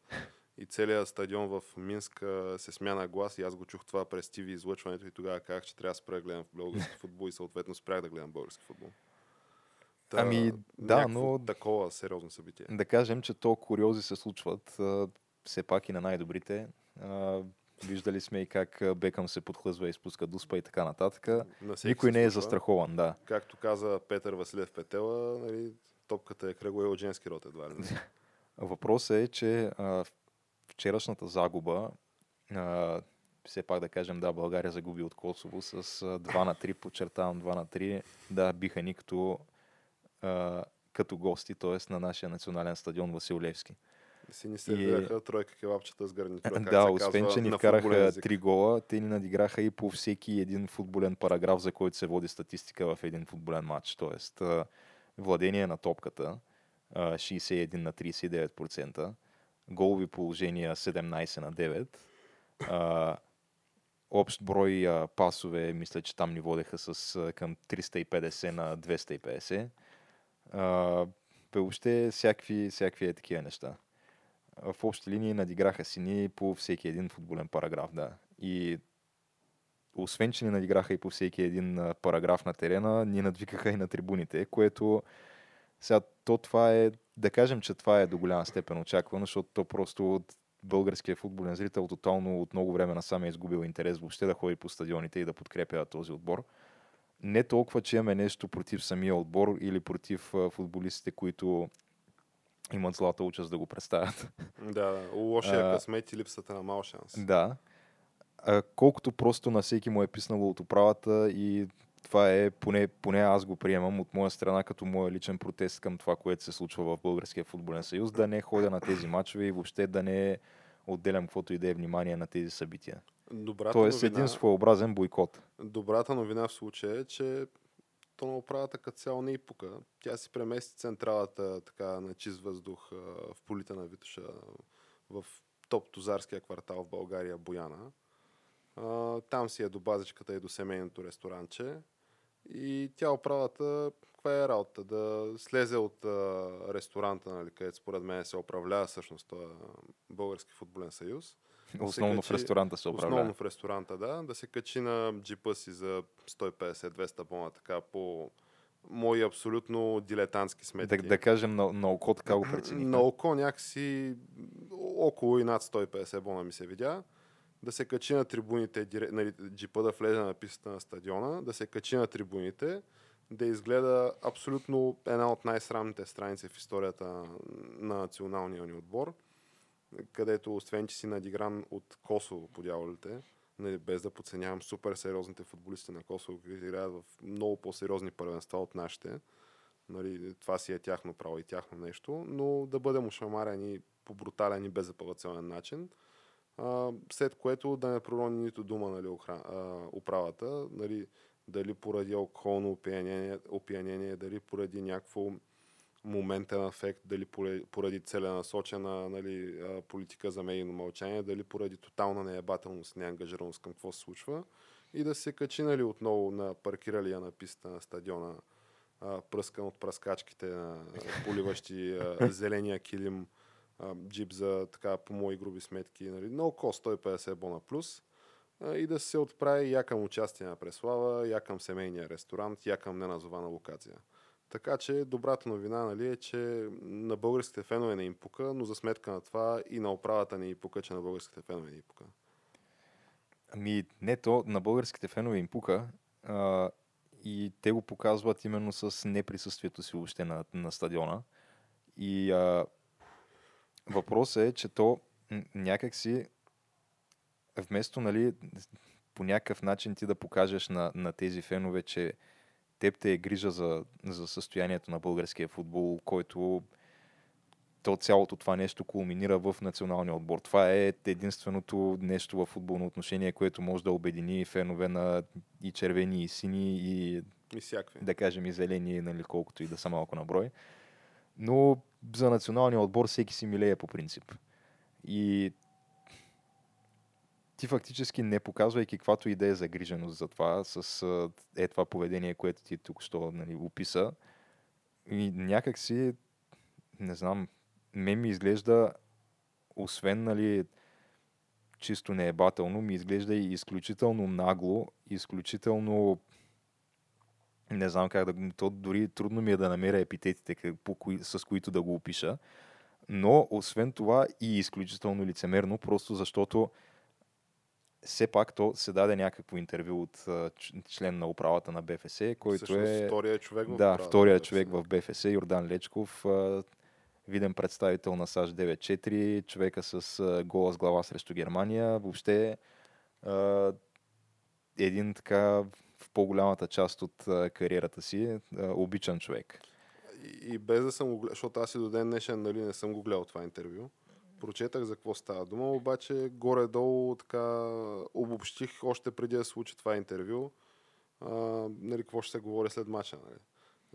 И целият стадион в Минск се смя на глас и аз го чух това през ТВ излъчването и тогава казах, че трябва да спра да гледам български футбол и съответно спрях да гледам български футбол. Та, Ами, да, но- Такова сериозно събитие. Да кажем, че то куриози се случват а, все пак и на най-добрите. А, виждали сме и как Бекъм се подхлъзва и спуска дуспа и така нататък. Никой не е застрахован, да. Както каза Петър Василев Петела, нали, топката е кръгла и от женски род едва ли. Въпросът е, че а, вчерашната загуба, а, все пак да кажем, да, България загуби от Косово с а, 2 на 3, подчертавам 2 на 3, да, биха ни като, а, като гости, т.е. на нашия национален стадион Васил Левски. Си ни сервираха тройка кебапчета с гарнитура. как да, освен, че ни вкараха три гола, те ни надиграха и по всеки един футболен параграф, за който се води статистика в един футболен матч. Тоест, владение на топката а, 61 на 39%, голови положения 17 на 9, а, общ брой а, пасове, мисля, че там ни водеха с а, към 350 на 250. А, въобще всякакви, всякакви е такива неща в общи линии надиграха си ни по всеки един футболен параграф, да. И освен, че ни надиграха и по всеки един параграф на терена, ни надвикаха и на трибуните, което сега то това е, да кажем, че това е до голяма степен очаквано, защото то просто от българския футболен зрител тотално от много време насам е изгубил интерес въобще да ходи по стадионите и да подкрепя този отбор. Не толкова, че имаме нещо против самия отбор или против футболистите, които имат злата участ да го представят. Да, да. Лошия късмет и липсата на мал шанс. Да. А, колкото просто на всеки му е писнало от управата и това е, поне, поне аз го приемам от моя страна като моя личен протест към това, което се случва в Българския футболен съюз, да не ходя на тези матчове и въобще да не отделям каквото и да е внимание на тези събития. Добрата, Тоест новина, един своеобразен бойкот. добрата новина в случая е, че то на управата като цяло не и пука. Тя си премести централата така на чист въздух в полите на Витоша в топ тузарския квартал в България, Бояна. Там си е до базичката и до семейното ресторанче. И тя оправата, каква е работа? Да слезе от ресторанта, нали, където според мен се управлява всъщност този български футболен съюз. Основно в качи- ресторанта се управлява. Основно в ресторанта, да. Да се качи на джипа си за 150-200 бона, така по мои абсолютно дилетантски сметки. Да, да кажем на, на око така го прецених. На око някакси около и над 150 бона ми се видя. Да се качи на трибуните, нали, джипа да влезе на пистата на стадиона, да се качи на трибуните, да изгледа абсолютно една от най-срамните страници в историята на националния ни отбор. Където освен, че си надигран от Косово по дяволите, нали, без да подценявам супер сериозните футболисти на Косово, които играят в много по-сериозни първенства от нашите. Нали, това си е тяхно право и тяхно нещо, но да бъдем ушамарени по брутален и безапелационен начин. А, след което да не пророни нито дума нали, охран, а, управата, нали, дали поради алкохолно опиянение, опиянение, дали поради някакво моментен ефект, дали поради целенасочена нали, политика за медийно мълчание, дали поради тотална неебателност, неангажираност към какво се случва и да се качи нали, отново на паркиралия на писта на стадиона, пръскан от пръскачките на поливащи зеления килим, джип за така по мои груби сметки, нали, no cost 150 бона плюс и да се отправи я към участие на Преслава, я към семейния ресторант, я към неназована локация. Така че добрата новина нали, е, че на българските фенове не им пука, но за сметка на това и на управата не им пука, че на българските фенове не им пука. Ами не то, на българските фенове им пука а, и те го показват именно с неприсъствието си въобще на, на стадиона. И а, въпросът е, че то някакси вместо нали, по някакъв начин ти да покажеш на, на тези фенове, че теб те е грижа за, за състоянието на българския футбол, който то цялото това нещо кулминира в националния отбор. Това е единственото нещо в футболно отношение, което може да обедини фенове на и червени, и сини, и, и всякакви. да кажем и зелени, нали, колкото и да са малко на брой. Но за националния отбор всеки си милее по принцип. И ти фактически не показвайки каквато идея загриженост за това, с е това поведение, което ти тук що нали, описа, и някак си, не знам, ме ми изглежда, освен нали, чисто неебателно, ми изглежда и изключително нагло, изключително не знам как да... То дори трудно ми е да намеря епитетите, кои, с които да го опиша. Но, освен това, и изключително лицемерно, просто защото все пак то се даде някакво интервю от член на управата на БФС, който Всъщност, е... втория човек в Да, втория човек в БФС, Йордан Лечков, виден представител на САЩ 9-4, човека с гола с глава срещу Германия. Въобще един така в по-голямата част от кариерата си обичан човек. И, и без да съм го гледал, защото аз и до ден днешен нали, не съм го гледал това интервю прочетах за какво става дума, обаче горе-долу така обобщих още преди да случи това интервю, а, нали, какво ще се говори след мача. Нали.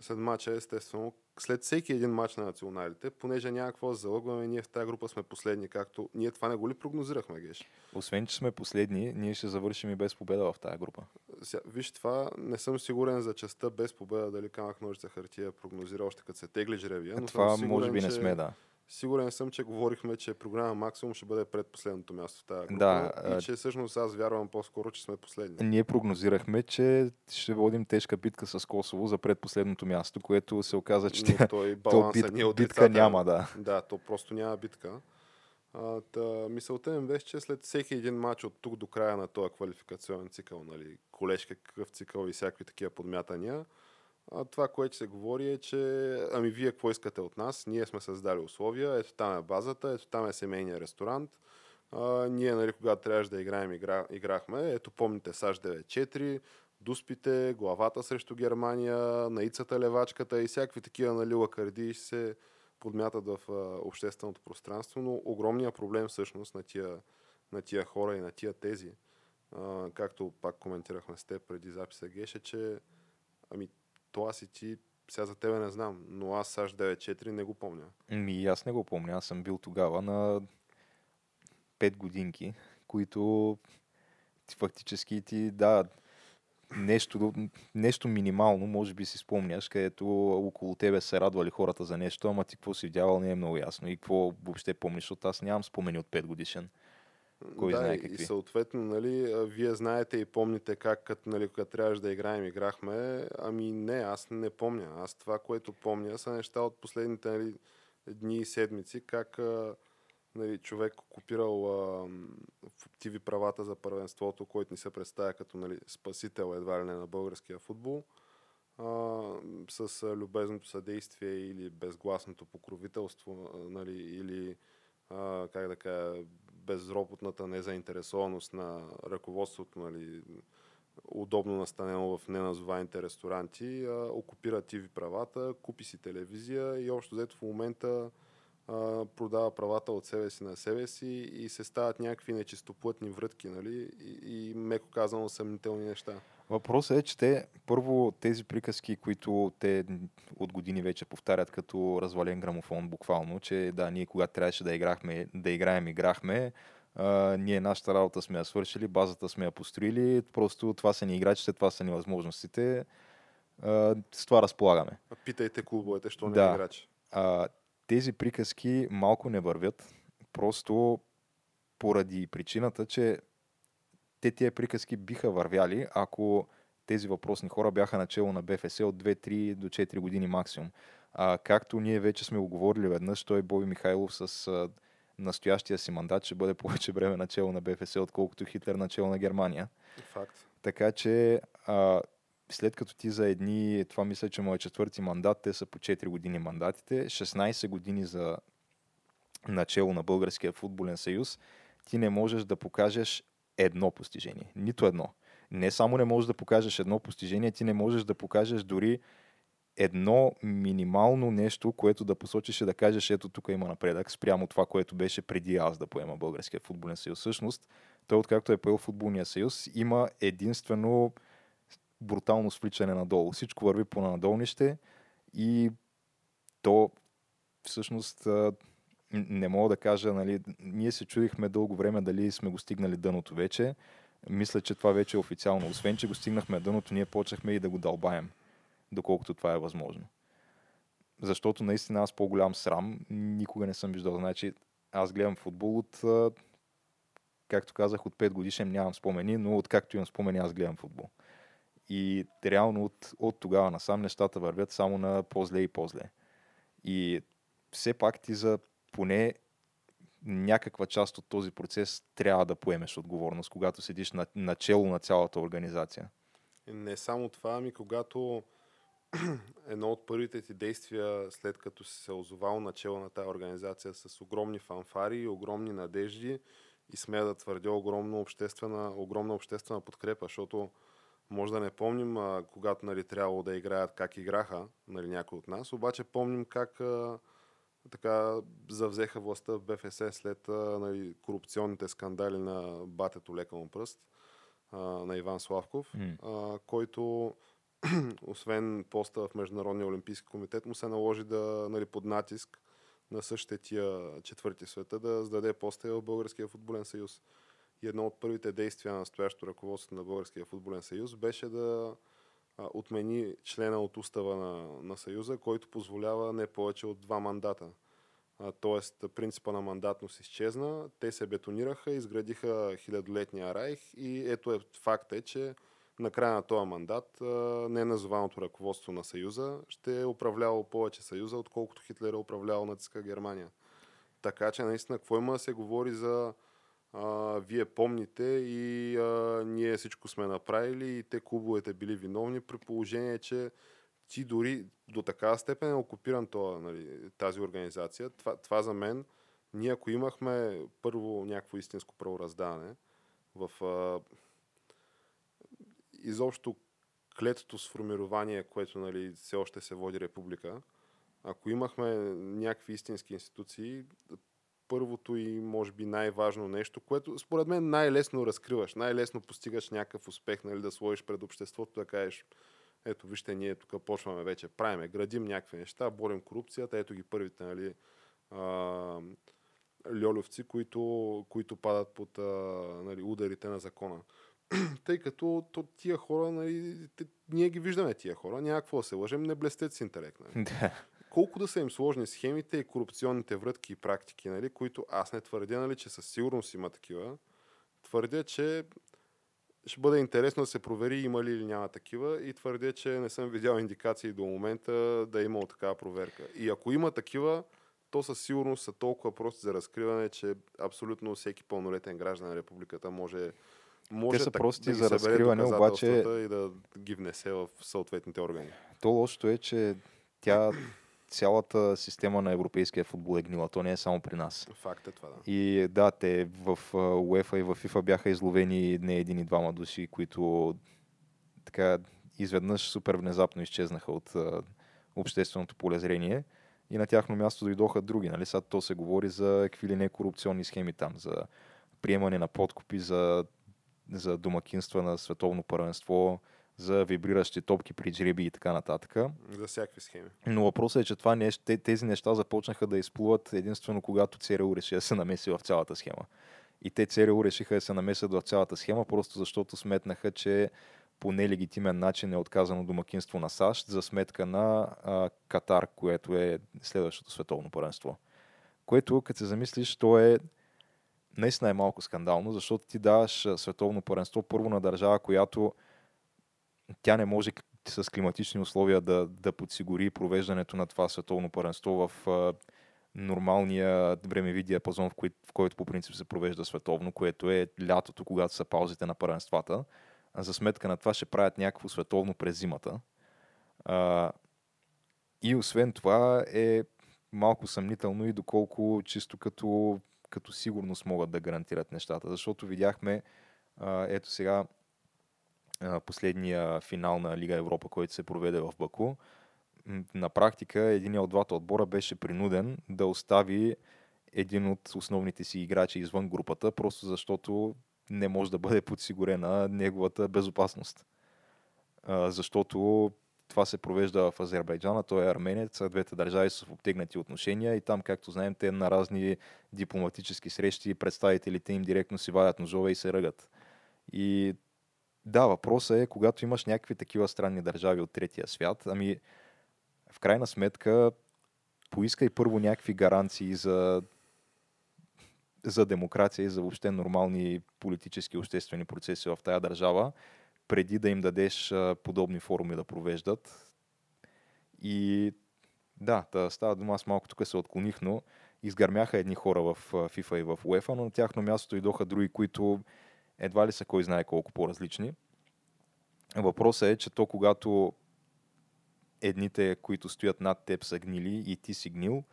След мача, естествено, след всеки един мач на националите, понеже няма какво да залъгваме, ние в тази група сме последни, както ние това не го ли прогнозирахме, Геш? Освен, че сме последни, ние ще завършим и без победа в тази група. Ся, виж това, не съм сигурен за частта без победа, дали камък ножица хартия прогнозира още като се тегли жребия. Но това сигурен, може би не сме, да. Сигурен съм, че говорихме, че програма Максимум ще бъде предпоследното място в тази група. Да, и че всъщност аз вярвам по-скоро, че сме последни. Ние прогнозирахме, че ще водим тежка битка с Косово за предпоследното място, което се оказа, че Но той то бит, е битка няма, да. Да, то просто няма битка. А, та, мисълта ми беше, че след всеки един матч от тук до края на този квалификационен цикъл, нали, колежка какъв цикъл и всякакви такива подмятания, това, което се говори е, че ами вие какво искате от нас? Ние сме създали условия, ето там е базата, ето там е семейния ресторант. А, ние, нали, когато трябваше да играем, игра, играхме. Ето помните САЩ 9-4, дуспите, главата срещу Германия, наицата левачката и всякакви такива нали, лакарди се подмятат в а, общественото пространство, но огромният проблем всъщност на тия, на тия хора и на тия тези, а, както пак коментирахме с теб преди записа Геше, че ами това си ти, сега за тебе не знам, но аз САЩ 9-4 не го помня. Ми, аз не го помня. Аз съм бил тогава на 5 годинки, които ти фактически ти да нещо, нещо минимално, може би си спомняш, където около тебе се радвали хората за нещо, ама ти какво си видявал не е много ясно и какво въобще помниш, защото аз нямам спомени от 5 годишен. Кой да, знае какви. и съответно, нали, вие знаете и помните как, като, нали, когато трябваше да играем, играхме. Ами не, аз не помня. Аз това, което помня, са неща от последните нали, дни и седмици, как нали, човек окупирал а, в активи правата за първенството, който ни се представя като нали, спасител едва ли не на българския футбол. А, с любезното съдействие или безгласното покровителство, нали, или а, как да кажа, безропотната незаинтересованост на ръководството, нали, удобно настанено в неназованите ресторанти, а, окупира TV правата, купи си телевизия и общо взето в момента а, продава правата от себе си на себе си и се стават някакви нечистоплътни врътки, нали? И, и меко казано съмнителни неща. Въпросът е, че те, първо тези приказки, които те от години вече повтарят като развален грамофон, буквално, че да, ние когато трябваше да, играхме, да играем, играхме, а, ние нашата работа сме я свършили, базата сме я построили, просто това са ни играчите, това са ни възможностите, а, с това разполагаме. Питайте клубовете, що не Да. е играч. А, тези приказки малко не вървят, просто поради причината, че те тия приказки биха вървяли, ако тези въпросни хора бяха начало на БФС от 2-3 до 4 години максимум. А, както ние вече сме оговорили веднъж, той Боби Михайлов с а, настоящия си мандат ще бъде повече време начало на БФС, отколкото Хитлер начало на Германия. Факт. Така че а, след като ти за едни, това мисля, че му е четвърти мандат, те са по 4 години мандатите, 16 години за начало на Българския футболен съюз, ти не можеш да покажеш едно постижение. Нито едно. Не само не можеш да покажеш едно постижение, ти не можеш да покажеш дори едно минимално нещо, което да посочиш и да кажеш, ето тук има напредък спрямо това, което беше преди аз да поема Българския футболен съюз. Всъщност, той откакто е поел футболния съюз, има единствено брутално свличане надолу. Всичко върви по надолнище и то всъщност не мога да кажа, нали, ние се чудихме дълго време дали сме го стигнали дъното вече. Мисля, че това вече е официално. Освен, че го стигнахме дъното, ние почнахме и да го дълбаем, доколкото това е възможно. Защото наистина аз по-голям срам никога не съм виждал. Значи, аз гледам футбол от, както казах, от 5 годишен нямам спомени, но откакто имам спомени, аз гледам футбол. И реално от, от тогава насам нещата вървят само на по-зле и по-зле. И все пак ти за поне някаква част от този процес трябва да поемеш отговорност, когато седиш на, начало на цялата организация. Не само това, ами когато едно от първите ти действия, след като си се озовал начало на тази организация с огромни фанфари и огромни надежди и смея да твърдя огромна обществена, огромна обществена подкрепа, защото може да не помним, а, когато нали, трябвало да играят как играха нали, някои от нас, обаче помним как а, така завзеха властта в БФС след нали, корупционните скандали на батето лека му пръст а, на Иван Славков, М. а, който освен поста в Международния олимпийски комитет, му се наложи да, нали, под натиск на същите тия четвърти света да сдаде поста в Българския футболен съюз. И едно от първите действия на настоящото ръководство на Българския футболен съюз беше да отмени члена от устава на, на съюза, който позволява не повече от два мандата. А, тоест принципа на мандатност изчезна, те се бетонираха, изградиха хилядолетния райх и ето е факт е, че на края на този мандат неназованото ръководство на Съюза ще е управлявало повече Съюза, отколкото Хитлер е управлявал нацистска Германия. Така че наистина, какво има да се говори за а, вие помните и а, ние всичко сме направили и те клубовете били виновни при положение, че ти дори до такава степен е окупиран това, нали, тази организация. Това, това за мен, ние ако имахме първо някакво истинско правораздаване в а, изобщо клетото сформирование, което нали, все още се води република, ако имахме някакви истински институции, първото и може би най-важно нещо, което според мен най-лесно разкриваш, най-лесно постигаш някакъв успех, нали, да сложиш пред обществото, да кажеш, ето вижте, ние тук почваме вече, правиме, градим някакви неща, борим корупцията, ето ги първите, нали, а, льолевци, които, които падат под а, нали, ударите на закона. Тъй като то, тия хора, нали, те, ние ги виждаме тия хора, няма какво да се лъжем, не блестят с интелект. Нали. Колко да са им сложни схемите и корупционните врътки и практики, нали, които аз не твърдя, нали, че със сигурност има такива. Твърдя, че ще бъде интересно да се провери има ли или няма такива и твърдя, че не съм видял индикации до момента да е имало такава проверка. И ако има такива, то със сигурност са толкова прости за разкриване, че абсолютно всеки пълнолетен граждан на републиката може може са так- прости да за разкриване, обаче- и да ги внесе в съответните органи. То лошото е, че тя цялата система на европейския футбол е гнила. То не е само при нас. Факт е това, да. И да, те в а, UEFA и в FIFA бяха изловени не един и двама души, които така изведнъж супер внезапно изчезнаха от а, общественото полезрение и на тяхно място дойдоха други. Нали? Сега то се говори за какви ли не корупционни схеми там, за приемане на подкупи, за, за домакинства на световно първенство, за вибриращи топки при жреби и така нататък. За всякакви схеми. Но въпросът е, че това нещо, те- тези неща започнаха да изплуват единствено когато ЦРУ реши да се намеси в цялата схема. И те ЦРУ решиха да се намесят в цялата схема, просто защото сметнаха, че по нелегитимен начин е отказано домакинство на САЩ за сметка на а, Катар, което е следващото световно първенство. Което, като се замислиш, то е наистина е малко скандално, защото ти даваш световно първенство първо на държава, която тя не може с климатични условия да, да подсигури провеждането на това световно първенство в нормалния времеви диапазон, в, кои, в който по принцип се провежда световно, което е лятото, когато са паузите на първенствата. За сметка на това ще правят някакво световно през зимата. А, и освен това е малко съмнително и доколко чисто като, като сигурност могат да гарантират нещата. Защото видяхме, а, ето сега, последния финал на Лига Европа, който се проведе в Баку, на практика един от двата отбора беше принуден да остави един от основните си играчи извън групата, просто защото не може да бъде подсигурена неговата безопасност. А, защото това се провежда в Азербайджана, той е арменец, а двете държави са в обтегнати отношения и там, както знаем, те на разни дипломатически срещи представителите им директно си вадят ножове и се ръгат. И да, въпросът е, когато имаш някакви такива странни държави от третия свят, ами в крайна сметка поискай първо някакви гаранции за, за демокрация и за въобще нормални политически и обществени процеси в тая държава, преди да им дадеш подобни форуми да провеждат. И да, да става дума, аз малко тук се отклоних, но изгърмяха едни хора в FIFA и в UEFA, но на тяхно място идоха други, които едва ли са кой знае колко по-различни. Въпросът е, че то когато едните, които стоят над теб са гнили и ти си гнил,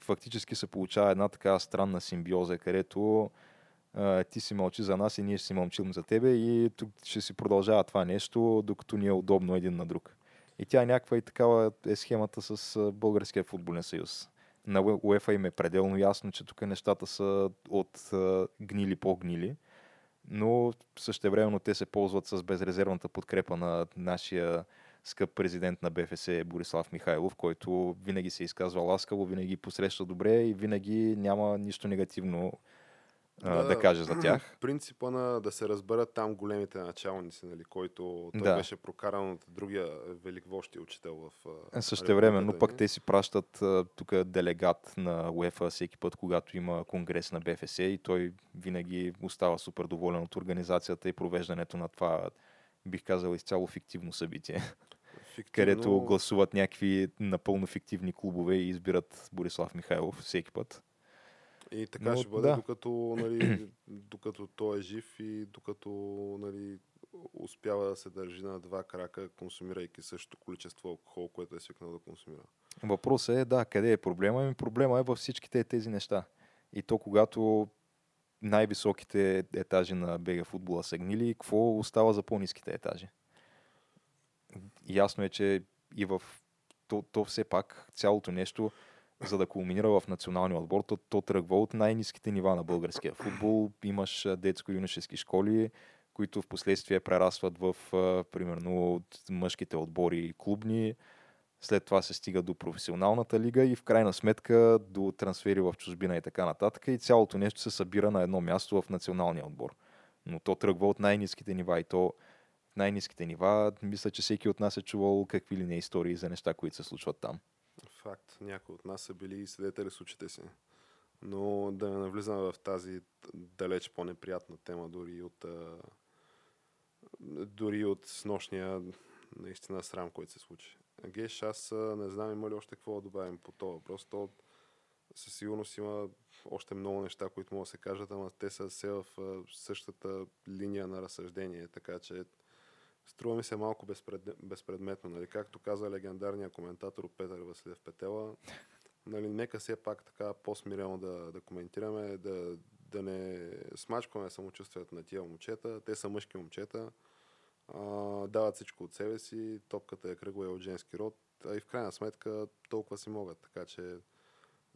фактически се получава една така странна симбиоза, където ти си мълчи за нас и ние си мълчим за тебе и тук ще си продължава това нещо, докато ни е удобно един на друг. И тя е някаква и такава е схемата с Българския футболен съюз. На Уе- УЕФА им е пределно ясно, че тук нещата са от гнили по-гнили, но същевременно те се ползват с безрезервната подкрепа на нашия скъп президент на БФС Борислав Михайлов, който винаги се изказва ласкаво, винаги посреща добре и винаги няма нищо негативно да, да каже за тях. Принципа на да се разберат там големите началници, нали, който той Да. беше прокаран от другия велик учител в Също време, но пък те си пращат тук делегат на УЕФА всеки път, когато има конгрес на БФС и той винаги остава супер доволен от организацията и провеждането на това, бих казал, изцяло фиктивно събитие, Фиктивно, където гласуват някакви напълно фиктивни клубове и избират Борислав Михайлов всеки път. И така Но ще бъде, да. докато, нали, докато той е жив и докато нали, успява да се държи на два крака, консумирайки същото количество алкохол, което е свикнал да консумира. Въпросът е, да, къде е проблема? Ами проблема е във всичките тези неща. И то когато най-високите етажи на бега футбола са гнили, какво остава за по-низките етажи? Ясно е, че и в то, то все пак цялото нещо, за да кулминира в националния отбор, то, то тръгва от най-низките нива на българския футбол. Имаш детско-юношески школи, които в последствие прерастват в, примерно, от мъжките отбори клубни, след това се стига до професионалната лига и в крайна сметка до трансфери в чужбина и така нататък. И цялото нещо се събира на едно място в националния отбор. Но то тръгва от най-низките нива и то най-низките нива, мисля, че всеки от нас е чувал какви ли не истории за неща, които се случват там. Факт. Някои от нас са били свидетели с очите си. Но да не навлизаме в тази далеч по-неприятна тема, дори от, дори от снощния наистина срам, който се случи. Геш, аз не знам има ли още какво да добавим по това въпрос. То със сигурност има още много неща, които могат да се кажат, ама те са все в същата линия на разсъждение, така че струва ми се малко безпред... безпредметно. Нали? Както каза легендарният коментатор Петър Василев Петела, нали, нека все пак така по-смирено да, да коментираме, да, да не смачкваме самочувствието на тия момчета. Те са мъжки момчета, а, дават всичко от себе си, топката е кръгла и от женски род, а и в крайна сметка толкова си могат. Така че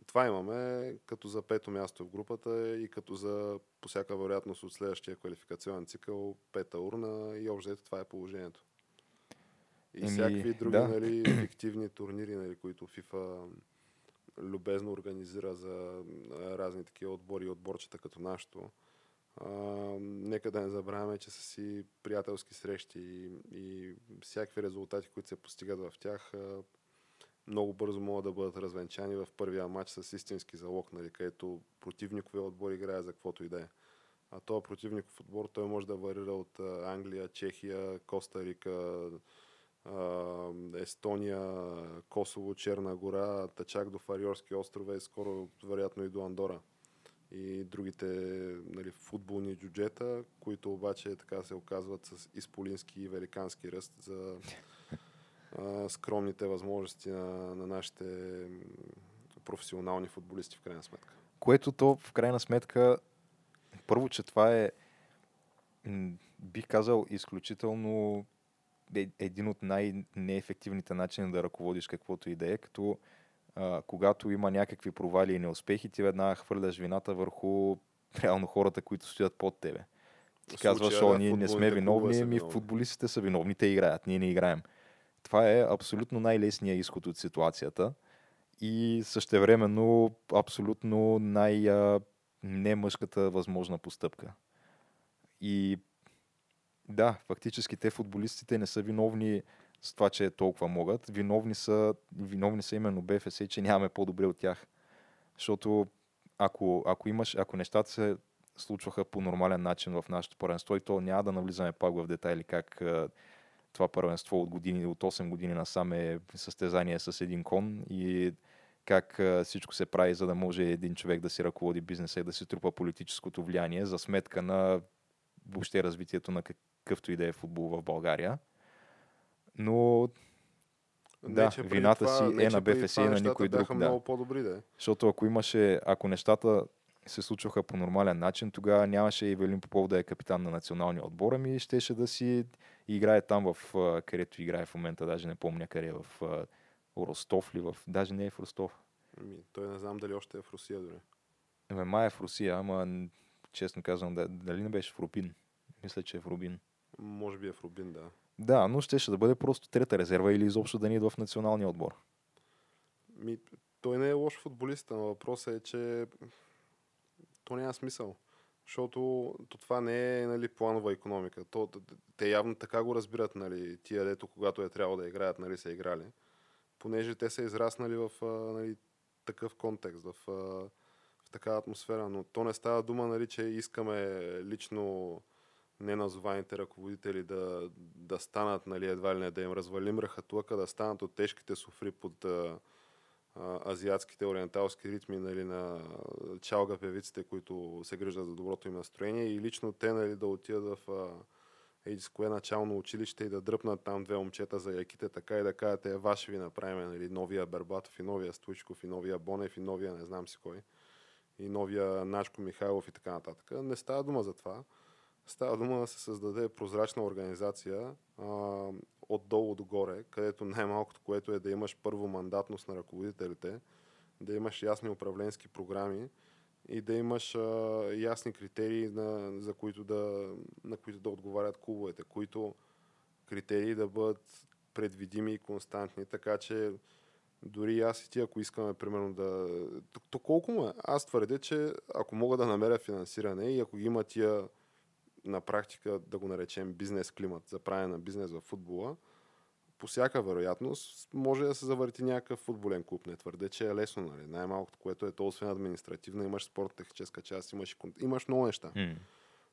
това имаме като за пето място в групата и като за по всяка вероятност от следващия квалификационен цикъл пета урна и общо това е положението. И Еми, всякакви други да. нали, фиктивни турнири, нали, които FIFA любезно организира за разни такива отбори и отборчета като нашото. А, нека да не забравяме, че са си приятелски срещи и, и всякакви резултати, които се постигат в тях, много бързо могат да бъдат развенчани в първия матч с истински залог, нали, където противниковия отбор играе за каквото и да е. А този противников отбор той може да варира от Англия, Чехия, Коста Рика, Естония, Косово, Черна гора, Тачак до Фариорски острове скоро вероятно и до Андора. И другите нали, футболни джуджета, които обаче така се оказват с изполински и великански ръст за а, скромните възможности на, на нашите професионални футболисти в крайна сметка. Което то в крайна сметка, първо, че това е, бих казал, изключително е един от най-неефективните начини да ръководиш каквото и да е, като а, когато има някакви провали и неуспехи, ти веднага хвърляш вината върху реално хората, които стоят под тебе. Ти казваш, о, ние не сме виновни, ми футболистите са виновни, те играят, ние не играем. Това е абсолютно най-лесният изход от ситуацията и същевременно абсолютно най-немъжката възможна постъпка. И да, фактически те футболистите не са виновни с това, че толкова могат. Виновни са, виновни са именно БФС, че нямаме по-добре от тях. Защото ако, ако, имаш, ако нещата се случваха по нормален начин в нашото първенство и то няма да навлизаме пак в детайли как това първенство от, години, от 8 години насам е състезание с един кон и как всичко се прави, за да може един човек да си ръководи бизнеса и да си трупа политическото влияние за сметка на въобще развитието на какъвто и да е футбол в България. Но не, да, вината това, си не, е на БФС и на никой друг. Да. много по-добри, да. Защото ако имаше, ако нещата се случваха по нормален начин, тогава нямаше и Велин Попов да е капитан на националния отбор, ами щеше да си играе там, в, където играе в момента, даже не помня къде е, в Ростов ли, в... даже не е в Ростов. Ами, той не знам дали още е в Русия дори. Ами, май е в Русия, ама честно казвам, дали не беше в Рубин? Мисля, че е в Рубин. Може би е в Рубин, да. Да, но ще, ще да бъде просто трета резерва или изобщо да ни идва в националния отбор. Ми, той не е лош футболист, но въпросът е, че то няма смисъл. Защото то това не е нали, планова економика. То, те явно така го разбират, нали, тия дето, когато е трябвало да играят, нали, са играли. Понеже те са израснали в нали, такъв контекст, в, в такава атмосфера. Но то не става дума, нали, че искаме лично неназованите ръководители да, да станат, нали, едва ли не да им развалим ръхатлъка, да станат от тежките суфри под азиатските ориенталски ритми нали, на чалга певиците, които се грижат за доброто им настроение и лично те нали, да отидат в еди кое начално училище и да дръпнат там две момчета за яките, така и да кажат, е, ваше ви направим нали, новия Бербатов и новия Стуичков и новия Бонев и новия не знам си кой и новия Начко Михайлов и така нататък. Не става дума за това. Става дума да се създаде прозрачна организация а, отдолу догоре, където най-малкото, което е да имаш първо мандатност на ръководителите, да имаш ясни управленски програми и да имаш а, ясни критерии, на, за които да, на които да отговарят клубовете, които критерии да бъдат предвидими и константни, така че дори аз и ти, ако искаме, примерно, да... То, то колко му е? Аз твърдя, че ако мога да намеря финансиране и ако има тия на практика, да го наречем бизнес климат, за правене на бизнес в футбола, по всяка вероятност може да се завърти някакъв футболен клуб. Не твърде, че е лесно. Нали? Най-малкото, което е то, освен административна, имаш спорт-техническа част, имаш, имаш много неща. Mm.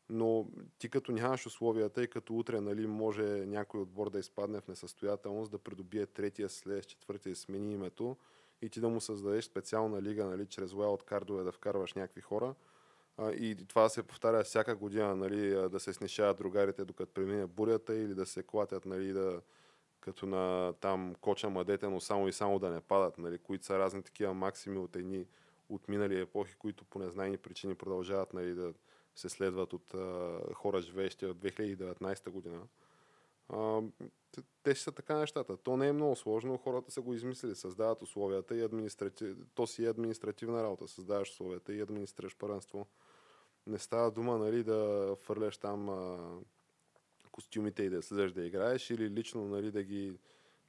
Но ти като нямаш условията и като утре нали, може някой отбор да изпадне в несъстоятелност, да придобие третия след четвъртия смени името и ти да му създадеш специална лига, нали, чрез от кардове да вкарваш някакви хора, и това се повтаря всяка година, нали, да се снишават другарите докато премине бурята или да се клатят, нали, да, като на там коча мъдете, но само и само да не падат, нали, които са разни такива максими от едни от минали епохи, които по незнайни причини продължават нали, да се следват от а, хора, живеещи от 2019 година. А, те ще са така нещата. То не е много сложно, хората са го измислили, създават условията и административ... то си е административна работа, създаваш условията и администрираш първенство. Не става дума нали, да фърляш там а, костюмите и да слезеш да играеш или лично нали, да ги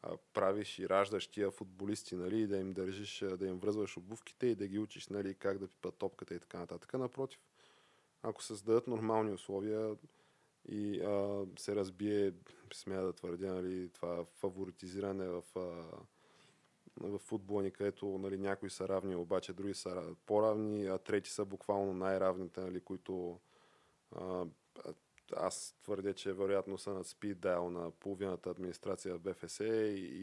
а, правиш и раждаш тия футболисти, нали, да им държиш, да им връзваш обувките и да ги учиш нали, как да пипат топката и така нататък. Напротив, ако създадат нормални условия и а, се разбие, смея да твърдя, нали, това фаворитизиране в, а, в футбола ни, където нали, някои са равни, обаче други са по-равни, а трети са буквално най-равните, нали, които а, аз твърдя, че вероятно са на спид дайл на половината администрация в БФС и,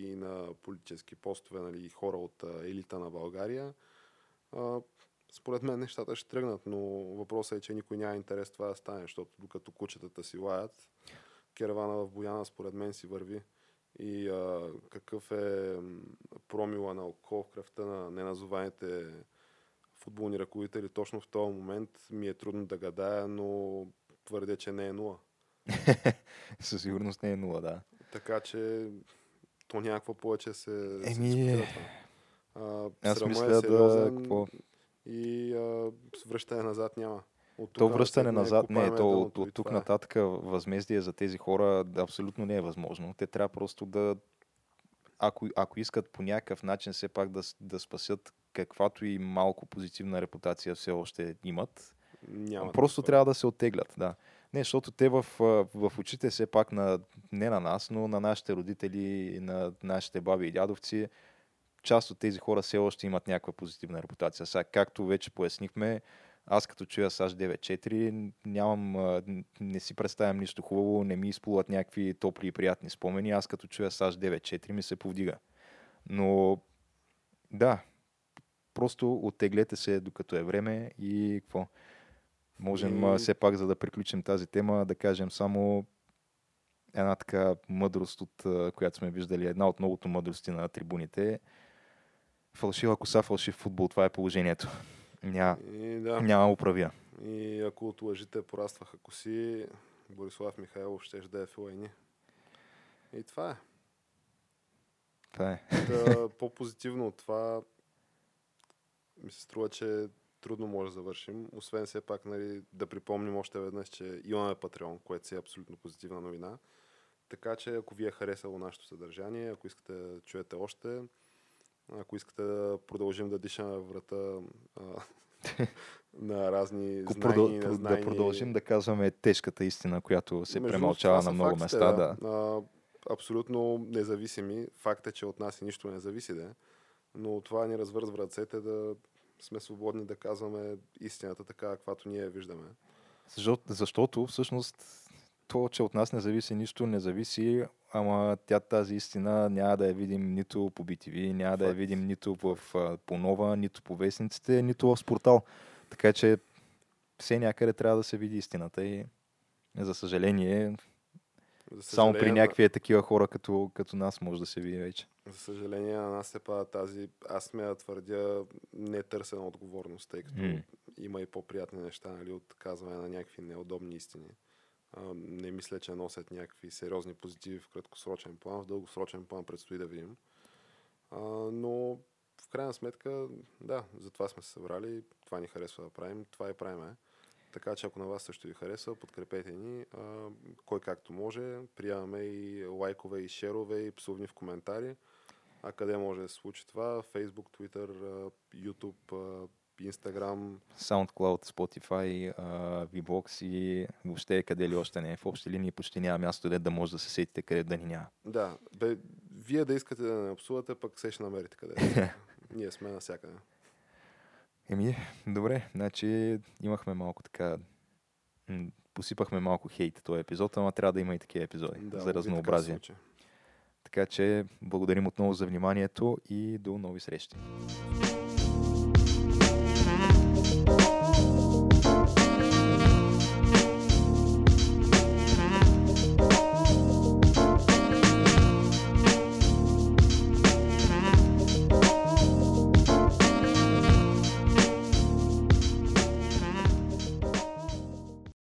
и на политически постове, нали, хора от а, елита на България. А, според мен нещата ще тръгнат, но въпросът е, че никой няма интерес това да стане, защото докато кучетата си лаят, керавана в Бояна според мен си върви. И а, какъв е промила на алкохол в кръвта на неназованите футболни ръководители точно в този момент ми е трудно да гадая, но твърдя, че не е нула. Със сигурност не е нула, да. Така че то някакво повече се... Еми... А, Аз мисля е да... Какво? И а, връщане назад няма. То връщане назад, не, не то от, от тук е. нататък възмездие за тези хора абсолютно не е възможно. Те трябва просто да, ако, ако искат по някакъв начин все пак да, да спасят каквато и малко позитивна репутация все още имат, няма просто да трябва да се оттеглят. Да. Не, защото те в, в очите все пак на, не на нас, но на нашите родители, на нашите баби и дядовци, част от тези хора все още имат някаква позитивна репутация. Сега, както вече пояснихме, аз като чуя САЩ 9.4 нямам, не си представям нищо хубаво, не ми изплуват някакви топли и приятни спомени. Аз като чуя САЩ 9.4 ми се повдига. Но да, просто оттеглете се докато е време и какво. Можем и... все пак, за да приключим тази тема, да кажем само една така мъдрост, от която сме виждали, една от многото мъдрости на трибуните. Фалшива коса, фалшив футбол, това е положението. Ня... И, да. Няма управя. И ако от лъжите порастваха коси, Борислав Михайлов ще да е в лайни. И това е. Това е. Да, по-позитивно от това ми се струва, че трудно може да завършим. Освен все пак нали, да припомним още веднъж, че имаме Patreon, което си е абсолютно позитивна новина. Така че ако ви е харесало нашето съдържание, ако искате да чуете още, ако искате да продължим да дишаме врата а, на разни знайни продъл... Да продължим да казваме тежката истина, която се Между премълчава на много фактите, места. Да. А, абсолютно независими. Факт е, че от нас и нищо не зависи, да. Но това ни развързва ръцете да сме свободни да казваме истината така, каквато ние виждаме. Защото, защото всъщност то, че от нас не зависи нищо, не зависи, ама тя тази истина няма да я видим нито по BTV, няма да я видим нито в, по нова, нито по вестниците, нито в спортал. Така че все някъде трябва да се види истината и за съжаление само при някакви е такива хора като, като нас може да се види вече. За съжаление на нас се пада тази, аз сме да твърдя, нетърсена отговорност, тъй като mm. има и по-приятни неща, нали, от казване на някакви неудобни истини. Не мисля, че носят някакви сериозни позитиви в краткосрочен план, в дългосрочен план предстои да видим. А, но в крайна сметка, да, за това сме се събрали, това ни харесва да правим, това и правим. Така че ако на вас също ви харесва, подкрепете ни. А, кой както може. Приемаме и лайкове, и шерове, и псовни в коментари. А къде може да се случи това? Facebook, Twitter, YouTube, Instagram. SoundCloud, Spotify, VBOX и въобще къде ли още не. В общи линии почти няма място, де да може да се сетите къде да ни няма. Да. Бе, вие да искате да не обсувате, пък се ще намерите къде. Ние сме навсякъде. Еми, добре, значи имахме малко така посипахме малко хейт този епизод, ама трябва да има и такива епизоди да, за разнообразие. Така, така че благодарим отново за вниманието и до нови срещи.